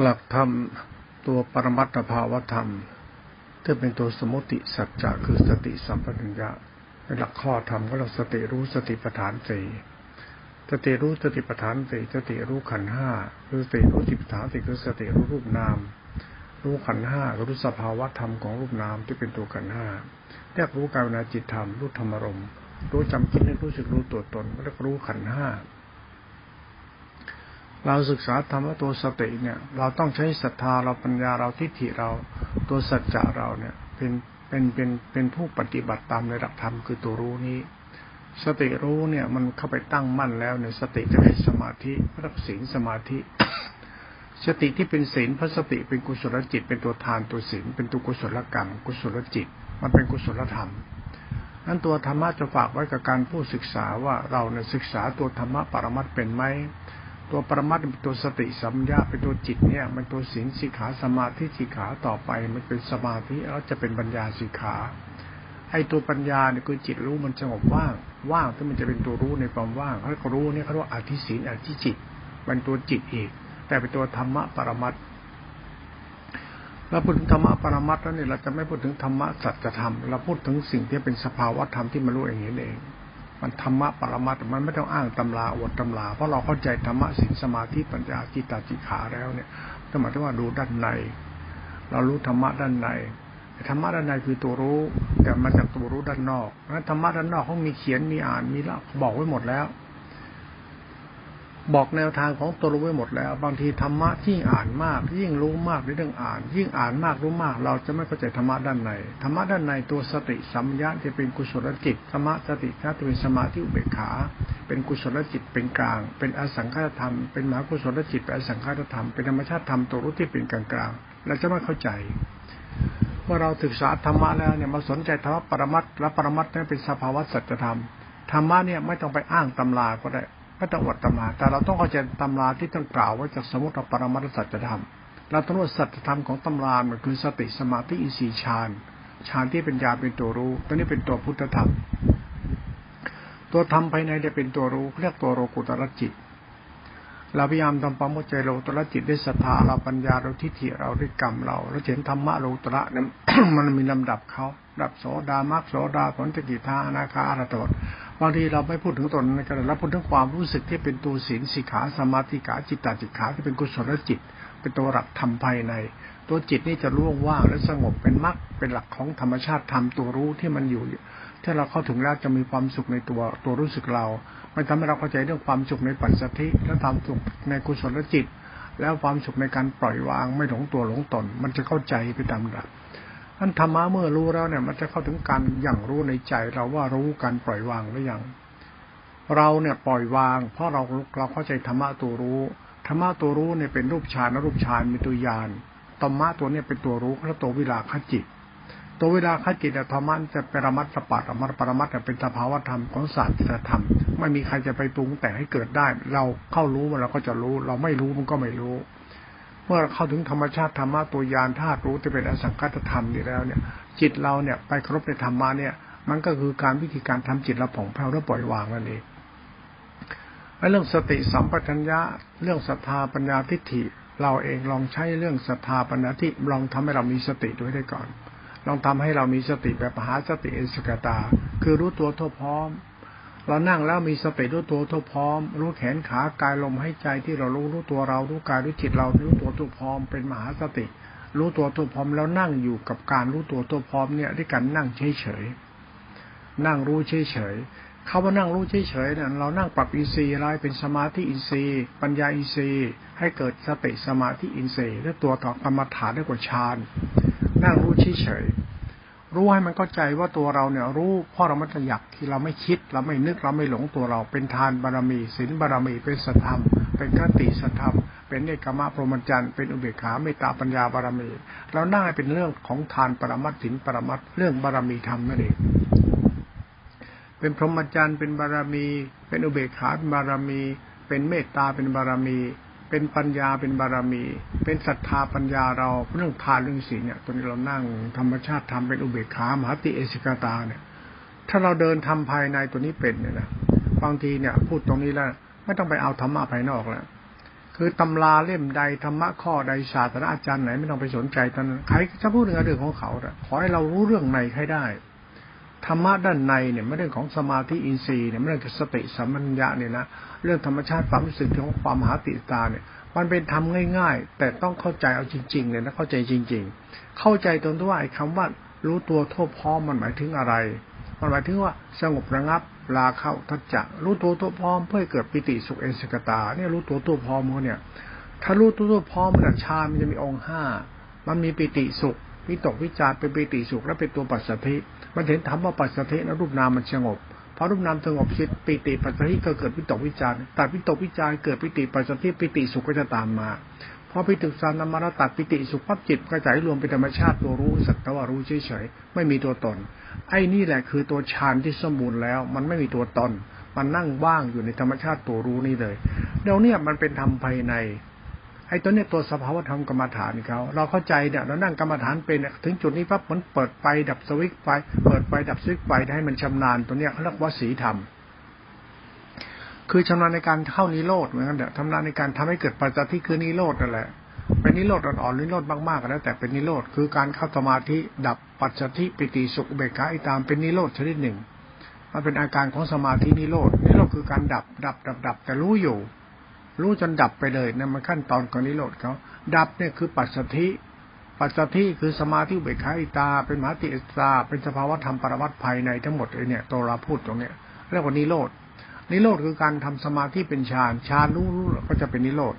หลักธรรมตัวปรมัตถภาวธรรมที่เป็นตัวสมุติสัจจะคือสติสัมปชัญญะในหลักข้อธรรมก็เราสติรู้สติปัฏฐานสี่สติรู้สติปัฏฐานสี่สติรู้ขันห้าคือสติรู้จิปัฏฐานสี่คือสติรู้รูปนาม รู้ขันห้ารู้สภาวะธรรมของรูปนามที่เป็นตัวขันห้าเรียกรู้กายนาจิตธรรมรู้ธรรมรมรู้จำคิดนึกรู้สึกรู้ตัวตนเรียกรู้ขันห้า เราศึกษาธรรมะตัวสติเนี่ย เราต้องใช้ศรัทธาเราปัญญาเราทิฏฐิเราตัวสัจจะเราเนี่ย เป็นเป็นเป็นเป็นผู้ปฏิบัติตามในหลักธรรมคือตัวรู้นี้ สติรู้เนี่ย มันเข้าไปตั้งมั่นแล้วในสติจะให้สมาธิรักศีลสมาธิ สติที่เป็นศีลพระสติเป็นกุศลจิต เป็นตัวทานตัวศีลเป็นตัวกุศลกรรม กุศลจิต มันเป็นกุศลธรรมนั้นตัวธรรมะจะฝากไว้กับการผู้ศึกษาว่าเราเนี่ยศึกษาตัวธรรมะปรมัตเป็นไหม ตัวปรมัตเป็นตัวสติสัมยาเป็นตัวจิตเนี่ย มันตัวสิงสิขาสมาธิสิขาต่อไป มันเป็นสมาธิแล้วจะเป็นปัญญาสิขาไอ้ตัวปัญญาเนี่ยคือจิตรู้มันสงบว่าง ว่างที่มันจะเป็นตัวรู้ในความว่างเขาก็รู้เนี่ยเขาเรียกว่าอธิศีลอธิจิตเป็นตัวจิตอีก แต่เป็นตัวธรรมะปรมัตเราพูดถึงธรรมะปรมัตแล้วเนี่ยเราจะไม่พูดถึงธรรมะสัจธรรมเราพูดถึงสิ่งที่เป็นสภาวะธรรมที่มันรู้เองเห็นเอง มันธรรมะปรมัตมันไม่ต้องอ้างตำราอวดตำรา เพราะเราเข้าใจธรรมะสินสมาธิปัญญาจิตตาจิขาแล้วเนี่ยก็หมายถึงว่าดูด้านใน เรารู้ธรรมะด้านในธรรมะด้านในคือตัวรู้ แต่มาจากตัวรู้ด้านนอกนั้นธรรมะด้านนอกเขามีเขียนมีอ่านมีละบอกไว้หมดแล้ว บอกแนวทางของตัวรู้ไว้หมดแล้ว บางทีธรรมะที่อ่านมาก ยิ่งรู้มากในเรื่องอ่าน ยิ่งอ่านมากรู้มาก เราจะไม่เข้าใจธรรมะด้านในธรรมะด้านในตัวสติสัมยาจะเป็นกุศลจิตธรรมะสติถ้าจะเป็นสมาธิอุเบกขา เป็นกุศลจิตเป็นกลาง เป็นอสังขารธรรมเป็นมหากุศลจิตเป็นอสังขารธรรมเป็นธรรมชาติธรรมตัวรู้ที่เป็นกลางกลางเราจะไม่เข้าใจเมื่อเราศึกษาธรรมะแล้วเนี่ยมาสนใจธรรมะปรมัตและปรมัตนั้นเป็นสภาวะสัจธรรมธรรมะเนี่ยไม่ต้องไปอ้างตำราก็ได้ ไม่ต้องอดตำราแต่เราต้องเข้าใจตำราที่ต้องกล่าวไว้จากสมุติปรมัตสัจธรรมเราต้องรู้สัจธรรมของตำรามันคือสติสมาธิอินทรีย์ฌานฌานที่เป็นญาเป็นตัวรู้ ตัวนี้เป็นตัวพุทธธรรม ตัวธรรมภายในจะเป็นตัวรู้เรียกตัวโรกุตรจิต เราพยายามทำความเข้าใจโลตระจิตด้วยศรัทธาเราปัญญาเราทิฏฐิเราด้วยกรรมเราเราเห็นธรรมะโลตระนี่ยมันมีลำดับเขาดับโสดามักโสดาผลตกิทานาคาอรตด บางทีเราไม่พูดถึงตนในการเราพูดถึงความรู้สึกที่เป็นตัวศีลสิกขาสมาธิขาจิตตาจิตขาที่เป็นกุศลจิต เป็นตัวหลักธรรมภายใน ตัวจิตนี่จะร่วงว่างและสงบเป็นมรรคเป็นหลักของธรรมชาติธรรมตัวรู้ที่มันอยู่ถ้าเราเข้าถึงแล้วจะมีความสุขในตัวตัวรู้สึกเรา มันทำให้เราเข้าใจเรื่องความสุขในปัจสัทธิและความสุขในกุศลจิต แล้วความสุขในการปล่อยวางไม่หลงตัวหลงตน มันจะเข้าใจไปตามหลัก ท่านธรรมะเมื่อรู้แล้วเนี่ย มันจะเข้าถึงการอย่างรู้ในใจเราว่ารู้การปล่อยวางหรือยัง เราเนี่ยปล่อยวาง เพราะเราเราเข้าใจธรรมะตัวรู้ธรรมะตัวรู้เนี่ยเป็นรูปฌานรูปฌานมีตัวยานธรรมะตัวเนี่ยเป็นตัวรู้และตัววิลาคจิต ตัวเวลาคจิตธรรมะจะเป็นระมัดสปัดระมัดปรมัดเป็นสภาวธรรมของศาสตร์ธรรม ไม่มีใครจะไปปรุงแต่งให้เกิดได้ เราเข้ารู้มันเราก็จะรู้ เราไม่รู้มันก็ไม่รู้ มื่อเข้าถึงธรรมชาติธรรมะตัวยานธาตุรู้ที่เป็นอสังกัตธรรมนี่แล้วเนี่ย จิตเราเนี่ยไปครบในธรรมะเนี่ย มันก็คือการวิธีการทำจิตเราผ่องแผ้วและปล่อยวางนั่นเองเรื่องสติสัมปชัญญะเรื่องศรัทธาปัญญาทิฏฐิ เราเองลองใช้เรื่องศรัทธาปัญญาที่ลองทำให้เรามีสติด้วยได้ก่อน ลองทำให้เรามีสติแบบหาสติเอสกตา คือรู้ตัวทั่วพร้อม เรานั่งแล้วมีสติรู้ตัวทั่วพร้อม รู้แขนขากายลมให้ใจที่เรารู้รู้ตัวเรารู้กายรู้จิตเรารู้ตัวทั่วพร้อมเป็นมหาสติ รู้ตัวทั่วพร้อมแล้วนั่งอยู่กับการรู้ตัวทั่วพร้อมเนี่ยด้วยกันนั่งเฉยเฉยนั่งรู้เฉยเฉยเขาว่านั่งรู้เฉยเฉยเนี่ยเรานั่งปรับอินทรีย์อะไรเป็นสมาธิอินทรีย์ ปัญญาอินทรีย์ ให้เกิดสติสมาธิอินทรีย์และตัวต่อกรรมฐานได้กว่าฌานนั่งรู้เฉยเฉย รู้ให้มันเข้าใจว่าตัวเราเนี่ย รู้เพราะเราไม่อยากที่เราไม่คิด เราไม่นึกเราไม่หลงตัวเรา เป็นทานบารมีศีลบารมีเป็นสัทธรรม เป็นคติสัทธรรม เป็นเอกมะพรหมจรรย์เป็นอุเบกขาเมตตาปัญญาบารมีเราหน้าเป็นเรื่องของทานปรมัตถินปรมัตเรื่องบารมีธรรมนั่นเองเป็นพรหมจรรย์เป็นบารมี เป็นอุเบกขาเป็นบารมี เป็นเมตตาเป็นบารมี เป็นปัญญาเป็นบารมี เป็นศรัทธาปัญญาเราเรื่องทานเรื่องศีลเนี่ยตัวนี้เรานั่งธรรมชาติทำเป็นอุเบกขามหาติเอสิกาตาเนี่ย ถ้าเราเดินทำภายในตัวนี้เป็นเนี่ยนะบางทีเนี่ย พูดตรงนี้แล้วไม่ต้องไปเอาธรรมะภายนอกแล้วคือตำราเล่มใดธรรมะข้อใดศาสตราอาจารย์ไหนไม่ต้องไปสนใจตอนนั้นใครจะพูดเรื่องของเขาขอให้เรารู้เรื่องในให้ได้ ธรรมะด้านในเนี่ยไม่เรื่องของสมาธิอินทรีย์เนี่ยไม่เรื่องสติสัมปัญญะเนี่ยนะเรื่องธรรมชาติความรู้สึกของความมหาติตาเนี่ย มันเป็นทำง่าย ๆ แต่ต้องเข้าใจเอาจริงๆเลยนะเข้าใจจริง ๆ เข้าใจตรงที่ว่าไอ้คำว่า รู้ตัวทั่วพร้อมมันหมายถึงอะไร มันหมายถึงว่าสงบระงับลาเข้าทัจจะรู้ตัวตัวพร้อมเพื่อเกิดปิติสุขเอสกตาเนี่ยรู้ตัวตัวพร้อมเขาเนี่ย ถ้ารู้ตัวตัวพร้อมมันฌามันจะมีองค์ห้ามันมีปิติสุขวิตกวิจารเป็นปิติสุขและเป็นตัวปัสสธิ มันเห็นธรรมว่าปัสสธิแล้วรูปนามมันสงบพอรูปนามสงบสิปิติปัสสธิก็เกิดวิตกวิจารตัดวิตกวิจารเกิดปิติปัสสธิปิติสุขก็จะตามมาพอปิติสารนามรตัดปิติสุขปั๊บจิตกระจายรวมเป็นธรรมชาติตัวรู้สักแต่ว่ารู้เฉยๆไม่มีตัวตน ไอ้นี่แหละคือตัวฌานที่สมบูรณ์แล้ว มันไม่มีตัวตน มันนั่งว่างอยู่ในธรรมชาติตัวรู้นี่เลยเดี๋ยวนี้มันเป็นธรรมภายใน ไอ้ตัวเนี้ยตัวสภาวธรรมกรรมฐานเขาเราเข้าใจเนี่ยเรานั่งกรรมฐานเป็นถึงจุดนี้ปั๊บมันเปิดไปดับสวิตไฟเปิดไปดับสวิตไฟให้มันชำนาญตัวเนี้ยเขาเรียกว่าสีธรรมคือชำนาญในการเข้านิโรธเหมือนกันเนี่ยทำนาญในการทำให้เกิดปัจจัยที่คือนิโรธนั่นแหละเป็นนิโรธอ่อนๆหรือนิโรธมากๆแล้วแต่เป็นนิโรธคือการเข้าสมาธิดับปัจจัยปิติสุขเบกขาอิตามเป็นนิโรธชนิดหนึ่งมันเป็นอาการของสมาธินิโรธนิโรธคือการดับดับดับดับแต่รู้อยู่ รู้จนดับไปเลยนั่มันขั้นตอนของนิโรธเขาดับเนี่ยคือปัสสธิปัสสธิคือสมาธิเบกขาอิตา เป็นมหาติอิตาเป็นสภาวะธรรมปรมัตภายในทั้งหมดเลยเนี่ยตัวเราพูดตรงเนี้ยเรียกว่านิโรธนิโรธคือการทำสมาธิเป็นฌานฌานรู้รู้ก็จะเป็นนิโรธ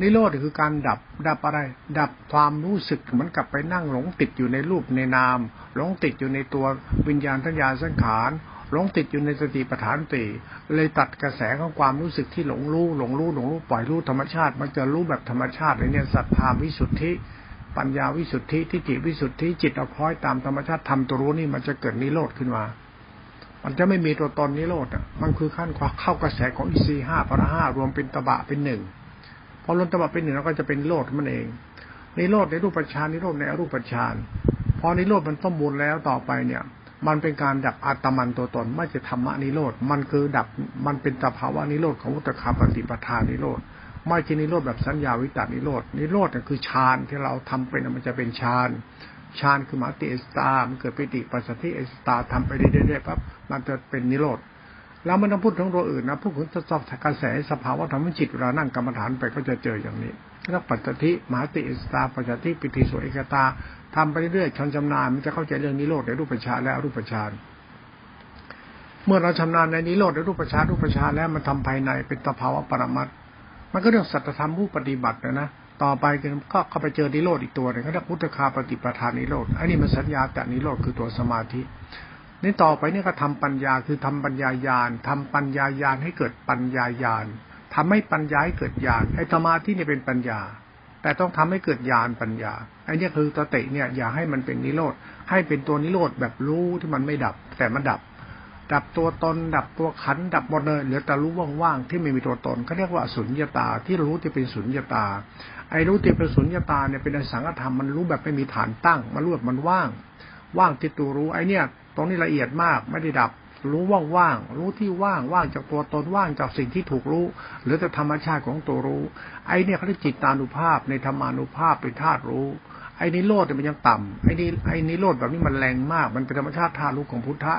นิโรธคือการดับดับอะไร ดับความรู้สึกเหมือนกับไปนั่งหลงติดอยู่ในรูปในนาม หลงติดอยู่ในตัววิญญาณทัญญาสังขาร หลงติดอยู่ในสติปัฏฐานตีเลยตัดกระแสของความรู้สึกที่หลงรู้หลงรู้หลงรู้ปล่อยรู้ธรรมชาติ มันจะรู้แบบธรรมชาติเลยเนี่ยสัทธาวิสุทธิ ปัญญาวิสุทธิทิฏฐิวิสุทธิจิตเอาคล้อยตามธรรมชาติทำตัวรู้นี่มันจะเกิดนิโรธขึ้นมา มันจะไม่มีตัวตนนิโรธอะมันคือขั้นความเข้ากระแสของอิซีห้าปรห้ารวมเป็นตบะเป็นหนึ่งพอรวมตบะเป็นหนึ่งแล้วก็จะเป็นโลดมันเองนิโรธในรูปฌานนิโรธในอรูปฌานพอนิโรธมันสมบูรณ์แล้วต่อไปเนี่ย มันเป็นการดับอัตมันตัวตน ไม่ใช่ธรรมนิโรธมันคือดับมันเป็นสภาวะนิโรธของอุตคาปฏิปทานนิโรธไม่ใช่นิโรธแบบสัญญาวิตานิโรธนิโรธคือฌานที่เราทำเป็นมันจะเป็นฌานฌานคือมาติเอสตามันเกิดปิติปัสสติเอสตาทำไปเรื่อยๆปั๊บมันจะเป็นนิโรธแล้วมันต้องพูดถึงตัวอื่นนะพูดถึงสอบกระแสสภาวะธรรมจิตเวลานั่งกรรมฐานไปก็จะเจออย่างนี้ แล้วปัจจติมหาติเอสตาปัจจติปิติสุเอกตาทำไปเรื่อยๆชนชำนาญมันจะเข้าใจเรื่องนิโรธในรูปฌานและอรูปฌานเมื่อเราชำนาญในนิโรธในรูปฌานรูปฌานแล้วมันทำภายในเป็นตภาวะปรมัตมันก็เรื่องสัจธรรมผู้ปฏิบัตินะนะต่อไปก็เข้าไปเจอนิโรธอีกตัวหนึ่งเขาเรียกพุทธคาปฏิปทานนิโรธอันนี้มันสัญญาแต่นิโรธคือตัวสมาธินี่ต่อไปนี่ก็ทำปัญญาคือทำปัญญายาณทำปัญญายาณให้เกิดปัญญายาณ ทำให้ปัญญาให้เกิดญาณไอ้สมาธินี่ยเป็นปัญญา แต่ต้องทำให้เกิดญาณปัญญาไอ้นี่คือตติเนี่ย อย่าให้มันเป็นนิโรธให้เป็นตัวนิโรธแบบรู้ที่มันไม่ดับ แต่มันดับ ดับตัวตน ดับตัวขันดับหมดเลยเหลือแต่รู้ว่างๆที่ไม่มีตัวตนเขาเรียกว่าสุญญตาที่รู้ที่เป็นสุญญตา ไอ้รู้ที่เป็นสุญญตาเนี่ยเป็นอสังขธรรมมันรู้แบบไม่มีฐานตั้ง มันรู้แบบมันว่าง ว่างที่ตัวรู้ไอ้เนี่ยตรงนี้ละเอียดมากไม่ได้ดับ รู้ว่างๆรู้ที่ว่างว่างจากตัวตนว่างจากสิ่งที่ถูกรู้หรือแต่ธรรมชาติของตัวรู้ ไอ้เนี่ยเขาเรียกจิตตานุภาพในธรรมานุภาพเป็นธาตุรู้ไอ้นิโรธมันยังต่ำไอ้นี่ไอ้นิโรธแบบนี้มันแรงมาก มันเป็นธรรมชาติธาตุรู้ของพุทธะ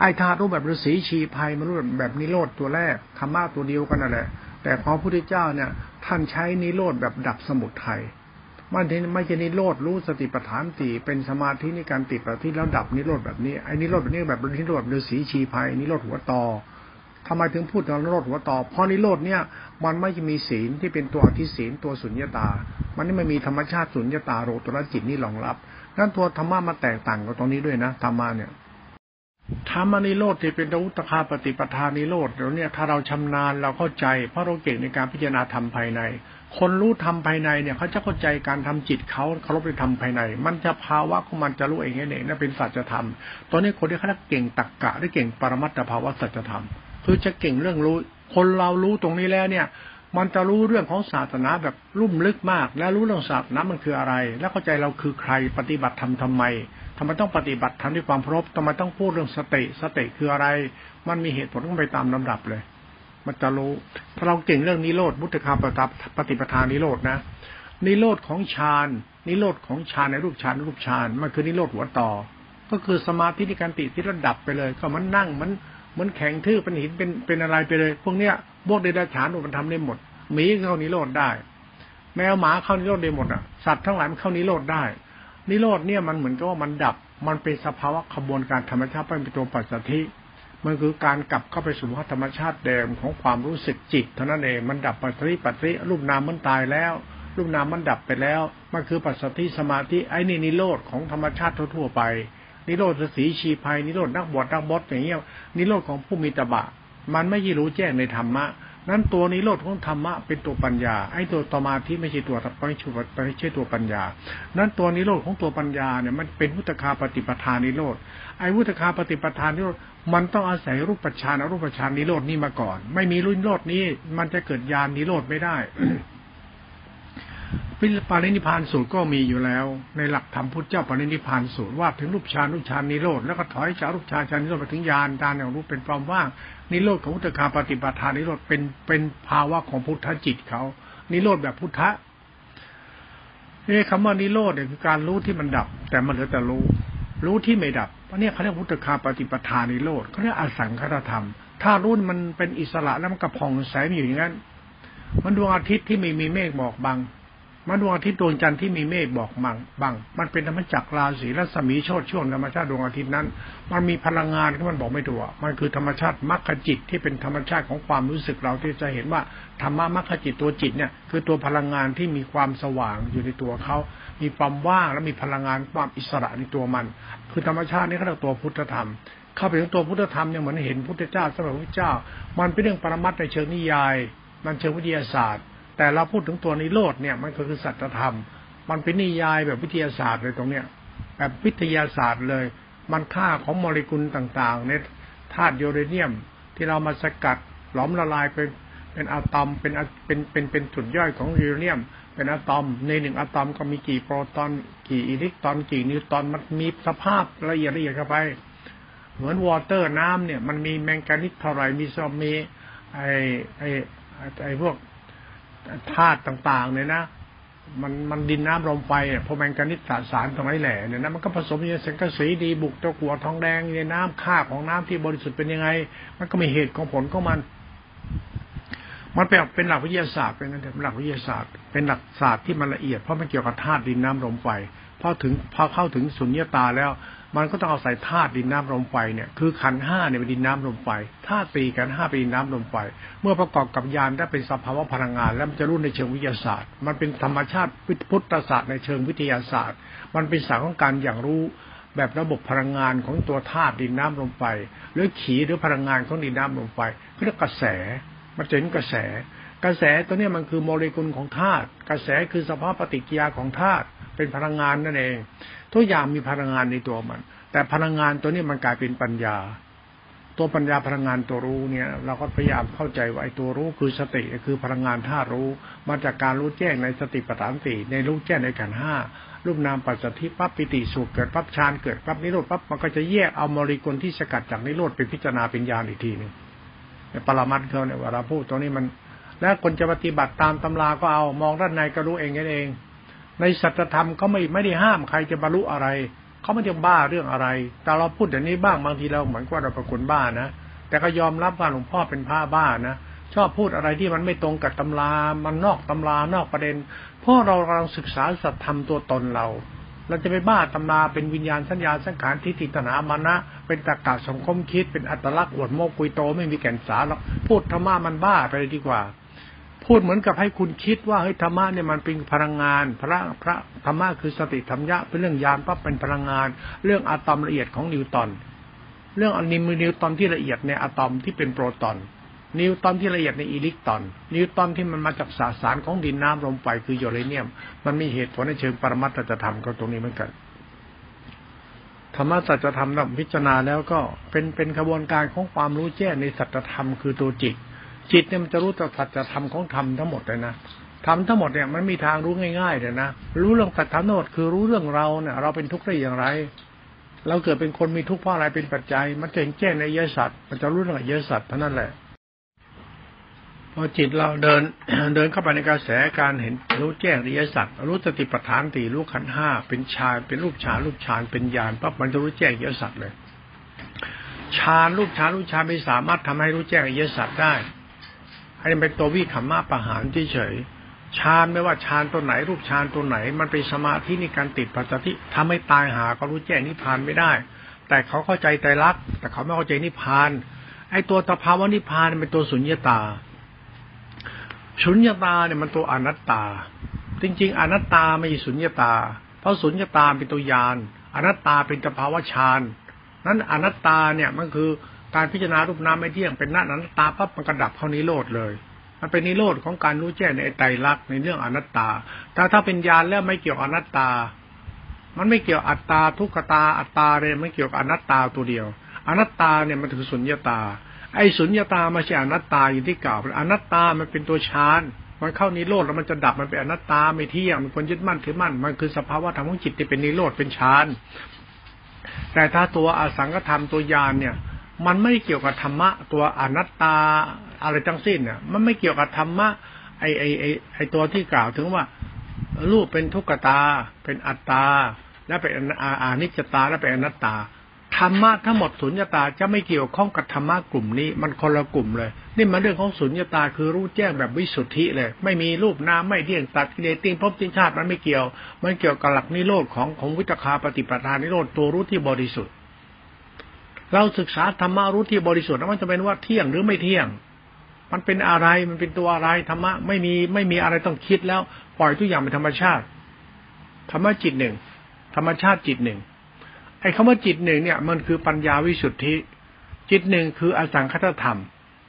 ไอ้ธาตุรู้แบบฤาษีชีภัยมันรู้แบบนิโรธตัวแรกธรรมะตัวเดียวกันนั่นแหละแต่ของพระพุทธเจ้าเนี่ยท่านใช้นิโรธแบบดับสมุทัย มันไม่ใช่นิโรธรู้สติปัฏฐานตีเป็นสมาธิในการติดแบบที่แล้วดับนิโรธแบบนี้ไอ้นิโรธแบบนี้แบบนิโรธฤาษีชีภัยนิโรธหัวตอทำไมถึงพูดถึงนิโรธหัวตอเพราะนิโรธเนี่ยมันไม่มีศีลที่เป็นตัวอธิศีลตัวสุญญตา มันไม่มีธรรมชาติสุญญตาโรตุรจิตนี่รองรับนั่นตัวธรรมะมาแตกต่างกับตรงนี้ด้วยนะธรรมะเนี่ยธรรมนิโรธที่เป็นอุตคาปฏิปทานิโรธแล้วเนี่ยถ้าเราชำนาญเราเข้าใจ เพราะเราเก่งในการพิจารณาธรรมภายใน คนรู้ทำภายในเนี่ยเขาจะเข้าใจการทำจิตเขาเคารพในธรรมภายใน มันจะภาวะของมันจะรู้เองเองนั่นเป็นสัจธรรม ตอนนี้คนที่เขาเก่งตักกะหรือเก่งปรมัตถภาวะสัจธรรม คือจะเก่งเรื่องรู้ คนเรารู้ตรงนี้แล้วเนี่ย มันจะรู้เรื่องของศาสนาแบบลุ่มลึกมาก และรู้เรื่องศาสนามันคืออะไร แล้วเข้าใจเราคือใครปฏิบัติธรรมทาไมทำไมต้องปฏิบัติธรรมด้วยความพรบทำไมต้องพูดเรื่องสติสติคืออะไร มันมีเหตุผลต้องไปตามลำดับเลย มันจะรู้ ถ้าเราเก่งเรื่องนิโรธมุตตคาปปฏิปทานนิโรธนะ นิโรธของฌานนิโรธของฌานในรูปฌานรูปฌานมันคือนิโรธหัวต่อ ก็คือสมาธิในการติที่ระดับไปเลย ก็มันนั่งมันมันแข็งทื่อเป็นหินเป็นเป็นอะไรไปเลย พวกเนี้ยพวกเดรัจฉานมันทำได้หมดหมีเข้านิโรธได้ แมวหมาเข้านิโรธได้หมดอะสัตว์ทั้งหลายมันเข้านิโรธได้ นิโรธเนี่ยมันเหมือนกับว่ามันดับ มันเป็นสภาวะขบวนการธรรมชาติเป็นตัวปัจจัย มันคือการกลับเข้าไปสู่ธรรมชาติเดิมของความรู้สึกจิตเท่านั้นเองมันดับปัจจัยปัจจัยรูปนามมันตายแล้วรูปนามมันดับไปแล้ว มันคือปัสสติสมาธิไอ้นี่นิโรธของธรรมชาติทั่วไป นิโรธสีชีภัยนิโรธนักบวชนักบดอย่างเงี้ยนิโรธของผู้มีตบะ มันไม่ยี่รู้แจ้งในธรรมะ นั้นตัวนิโรธของธรรมะเป็นตัวปัญญา ไอ้ตัวสมาธิไม่ใช่ตัวไม่ใช่ไม่ใช่ตัวปัญญา นั้นตัวนิโรธของตัวปัญญาเนี่ยมันเป็นวุตคาปฏิปทานนิโรธ ไอ้วุตคาปฏิปทานนิโรธมันต้องอาศัยรูปปัจจานรูปปัจจานนิโรธนี่มาก่อน ไม่มีรุ่นโรธนี้ มันจะเกิดญาณนิโรธไม่ได้ วิปารินิพานสูตรก็มีอยู่แล้ว ในหลักธรรมพุทธเจ้าปรินิพานสูตรว่าถึงรูปฌานรูปฌานนิโรธแล้วก็ถอยจากรูปฌานฌานนิโรธไปถึงญาณญาณอย่างรู้เป็นความว่างนิโรธของพุทธคาปฏิบัติานิโรธเป็นเป็นภาวะของพุทธจิตเขานิโรธแบบพุทธะนี่คำว่านิโรธเนี่ยคือการรู้ที่มันดับ แต่มันเหลือแต่รู้ รู้ที่ไม่ดับเพราะนี่เขาเรียกพุทธคาปฏิปทานิโรธเขาเรียกอสังคตธรรม ถ้ารุ่นมันเป็นอิสระแล้วมันกระพองใสอยู่อย่างนั้นมันดวงอาทิตย์ที่ไม่มีเมฆบอกบัง มาดวงอาทิตย์ดวงจันทร์ที่มีเมฆบอกมังบังมันเป็นธรรมจักรราศีรัศมีโชดช่วงธรรมชาติดวงอาทิตย์นั้น มันมีพลังงานที่มันบอกไม่ถูกมันคือธรรมชาติมรรคจิตที่เป็นธรรมชาติของความรู้สึกเราที่จะเห็นว่าธรรมะมรรคจิตตัวจิตเนี่ยคือตัวพลังงานที่มีความสว่างอยู่ในตัวเขา มีความว่างและมีพลังงานความอิสระในตัวมัน คือธรรมชาตินี้เขาเรียกตัวพุทธธรรมเข้าไปถึงตัวพุทธธรรมยังเหมือนเห็นพุทธเจ้าสมัยพระเจ้า มันเป็นเรื่องปรมัตในเชิงนิยาย มันเชิงวิทยาศาสตร์ แต่เราพูดถึงตัวนิโรธเนี่ยมันก็คือสัจธรรม มันเป็นนิยายแบบวิทยาศาสตร์เลยตรงเนี้ยแบบวิทยาศาสตร์เลย มันค่าของโมเลกุลต่างๆในธาตุยูเรเนียมที่เรามาสกัดหลอมละลายเป็นเป็นอะตอมเป็นเป็นเป็นเป็นจุดย่อยของยูเรเนียม เป็นอะตอมในหนึ่งอะตอมก็มีกี่โปรตอนกี่อิเล็กตรอนกี่นิวตรอนมันมีสภาพละเอียดละเอียดเข้าไป เหมือนวอเตอร์น้ำเนี่ย มันมีแมงกานิสเท่าไรมีซอมมีไอไอไอพวก ธาตุต่างๆเนี่ยนะมันมันดินน้ำลมไฟเนี่ยพอแมงกานิสสสารตรงไหนแหล่เนี่ยนะมันก็ผสมอยู่ในสังกะสีดีบุกตะกัวทองแดงในน้ำค่าของน้ำที่บริสุทธิ์เป็นยังไง มันก็มีเหตุของผลของมัน มันเป็นเป็นหลักวิทยาศาสตร์เป็นหลักวิทยาศาสตร์เป็นหลักศาสตร์ที่มันละเอียดเพราะมันเกี่ยวกับธาตุดินน้ำลมไฟพอถึงพอเข้าถึงสุญญตาแล้ว มันก็ต้องเอาใส่ธาตุดินน้ำลมไฟเนี่ยคือขันห้าเนี่ยเป็นดินน้ำลมไฟธาตุตีกันห้าเป็นดินน้ำลมไฟเมื่อประกอบกับยานได้เป็นสภาวะพลังงาน แล้วมันจะรู้ในเชิงวิทยาศาสตร์ มันเป็นธรรมชาติพุทธศาสตร์ในเชิงวิทยาศาสตร์ มันเป็นสารของการอย่างรู้แบบระบบพลังงานของตัวธาตุดินน้ำลมไฟหรือขีหรือพลังงานของดินน้ำลมไฟเรียกกระแสมันจะเห็นกระแส กระแสตัวนี้มันคือโมเลกุลของธาตุกระแสคือสภาพปฏิกิริยาของธาตุเป็นพลังงานนั่นเอง ทุกอย่างมีพลังงานในตัวมัน แต่พลังงานตัวนี้มันกลายเป็นปัญญา ตัวปัญญาพลังงานตัวรู้เนี่ย เราก็พยายามเข้าใจว่าไอ้ตัวรู้คือสติคือพลังงานธารู้ มาจากการรู้แจ้งในสติปัฏฐานสี่ในรู้แจ้งในขันห้ารูปนามปัจจัยปั๊บปิติสุขเกิดปั๊บฌานเกิดปั๊บนิโรธปั๊บมันก็จะแยกเอาโมเลกุลที่สกัดจากนิโรธเป็นพิจารณาเป็นญาณอีกทีหนึ่งปรมัตเขาเนี่ยเวลาพูดตรงนี้มัน แล้วคนจะปฏิบัติตามตำราก็เอามองด้านในก็รู้เองกันเอง ในสัจธรรมก็ไม่ไม่ได้ห้ามใครจะบรรลุอะไรเขาไม่ได้บ้าเรื่องอะไร แต่เราพูดอย่างนี้บ้างบางทีเราเหมือนว่าเราเป็นคนบ้านะแต่ก็ยอมรับว่าหลวงพ่อเป็นพระบ้านะชอบพูดอะไรที่มันไม่ตรงกับตำรา มันนอกตำรานอกประเด็น เพราะเรากำลังศึกษาสัตธรรมตัวตนเรา เราจะไปบ้าตำราเป็นวิญญาณสัญญาสังขารทิฏฐิตนามานะ เป็นตรกกะสงคมคิด เป็นอัตลักษณ์อวดโมกุยโตไม่มีแก่นสารหรอกพูดธรรมะมันบ้าไปเลยดีกว่า พูดเหมือนกับให้คุณคิดว่าเฮ้ยธรรมะเนี่ยมันเป็นพลังงาน พระพระธรรมะคือสติธรรมยะเป็นเรื่องยานปั๊บเป็นพลังงาน เรื่องอะตอมละเอียดของนิวตันเรื่องอนิมนิวตันที่ละเอียดในอะตอมที่เป็นโปรตอน นิวตันที่ละเอียดในอิเล็กตรอน นิวตันที่มันมาจากสาสารของดินน้ำลมไฟคือยูเรเนียม มันมีเหตุผลในเชิงปรมัตถธรรมก็ตรงนี้เหมือนกันธรรมะสัจธรรมนำพิจารณาแล้วก็เป็นเป็นกระบวนการของความรู้แจ้งในสัจธรรมคือตัวจิต จิตเนี่ยมันจะรู้ต่อสัจธรรมของธรรมทั้งหมดเลยนะธรรมทั้งหมดเนี่ยมันมีทางรู้ง่ายๆเลยนะรู้เรื่องสัจธรรมทั้งหมดคือรู้เรื่องเราเนี่ยเราเป็นทุกข์ได้อย่างไร เราเกิดเป็นคนมีทุกข์เพราะอะไรเป็นปัจจัย มันจะเห็นแจ้งในเยสัตว์มันจะรู้เรื่องเยสัตว์เท่านั้นแหละพอจิตเราเดินเดินเข้าไปในกระแสการเห็นรู้แจ้งริยสัจรู้สติปัฏฐานตีรู้ขันห้าเป็นฌานเป็นรูปฌานรูปฌานเป็นญาณปั๊บมันจะรู้แจ้งริยสัจเลยฌานรูปฌานรูปฌานไม่สามารถทำให้รู้แจ้งริยสัจได้ อันนี้เป็นตัววิขมาประหารเฉยฌานไม่ว่าฌานตัวไหน รูปฌานตัวไหน มันเป็นสมาธิในการติดปัจจัยทำให้ตายหาก็รู้แจ้งนิพพานไม่ได้ แต่เขาเข้าใจใจรักแต่เขาไม่เข้าใจนิพพาน ไอ้ตัวตภาวะนิพพานเป็นตัวสุญญตาสุญญตาเนี่ยมันตัวอนัตตา จริง ๆ อนัตตาไม่ใช่สุญญตา เพราะสุญญตาเป็นตัวยานอนัตตาเป็นสภาวะฌานนั้นอนัตตาเนี่ยมันคือ การพิจารณารูปนามไม่เที่ยงเป็นหนัอนัตตาปั๊บมันกระดับเข้านิโรธเลยมันเป็นนิโรธของการรู้แจ้งในไตรลักษณ์ในเรื่องอนัตตา แต่ถ้าเป็นญาณแล้วไม่เกี่ยวอนัตตา มันไม่เกี่ยวอัตตาทุกขตาอัตตาเลยไม่เกี่ยวกับอนัตตาตัวเดียว อนัตตาเนี่ยมันถือสุญญาตา ไอ้สุญญาตาไม่ใช่อนัตตาอย่างที่กล่าวอนัตตามันเป็นตัวฌานมันเข้านิโรธแล้วมันจะดับมันเป็นอนัตตาไม่เที่ยงมันควรยึดมั่นถือมั่นมันคือสภาวะธรรมของจิตที่เป็นนิโรธเป็นฌานแต่ถ้าตัวอสังกธรรมตัวยานเนี่ย มันไม่เกี่ยวกับธรรมะ ตัวอนัตตาอะไรทั้งสิ้นเนี่ยมันไม่เกี่ยวกับธรรมะไอไอไอไอตัวที่กล่าวถึงว่า รูปเป็นทุกขตา เป็นอัตตา และเป็นอนิจจตา และเป็นอนัตตาธรรมะทั้งหมดสุญญตาจะไม่เกี่ยวข้องกับธรรมะกลุ่มนี้ มันคนละกลุ่มเลย นี่มันเรื่องของสุญญตาคือรู้แจ้งแบบวิสุทธิเลย ไม่มีรูปนามไม่เที่ยงตัดกิเลสทิ้งภพทิ้งชาติมันไม่เกี่ยว มันเกี่ยวกับหลักนิโรธของของวิตคาปฏิปทานนิโรธตัวรู้ที่บริสุทธิ์ เราศึกษาธรรมะรู้ที่บริสุทธิ์แล้วมันจะเป็นว่าเที่ยงหรือไม่เที่ยง มันเป็นอะไรมันเป็นตัวอะไรธรรมะไม่มีไม่มีอะไรต้องคิดแล้ว ปล่อยทุกอย่างเป็นธรรมชาติ ธรรมะจิตหนึ่ง ธรรมชาติจิตหนึ่งไอ้คำว่าจิตหนึ่งเนี่ย มันคือปัญญาวิสุทธิ จิตหนึ่งคืออสังคตธรรม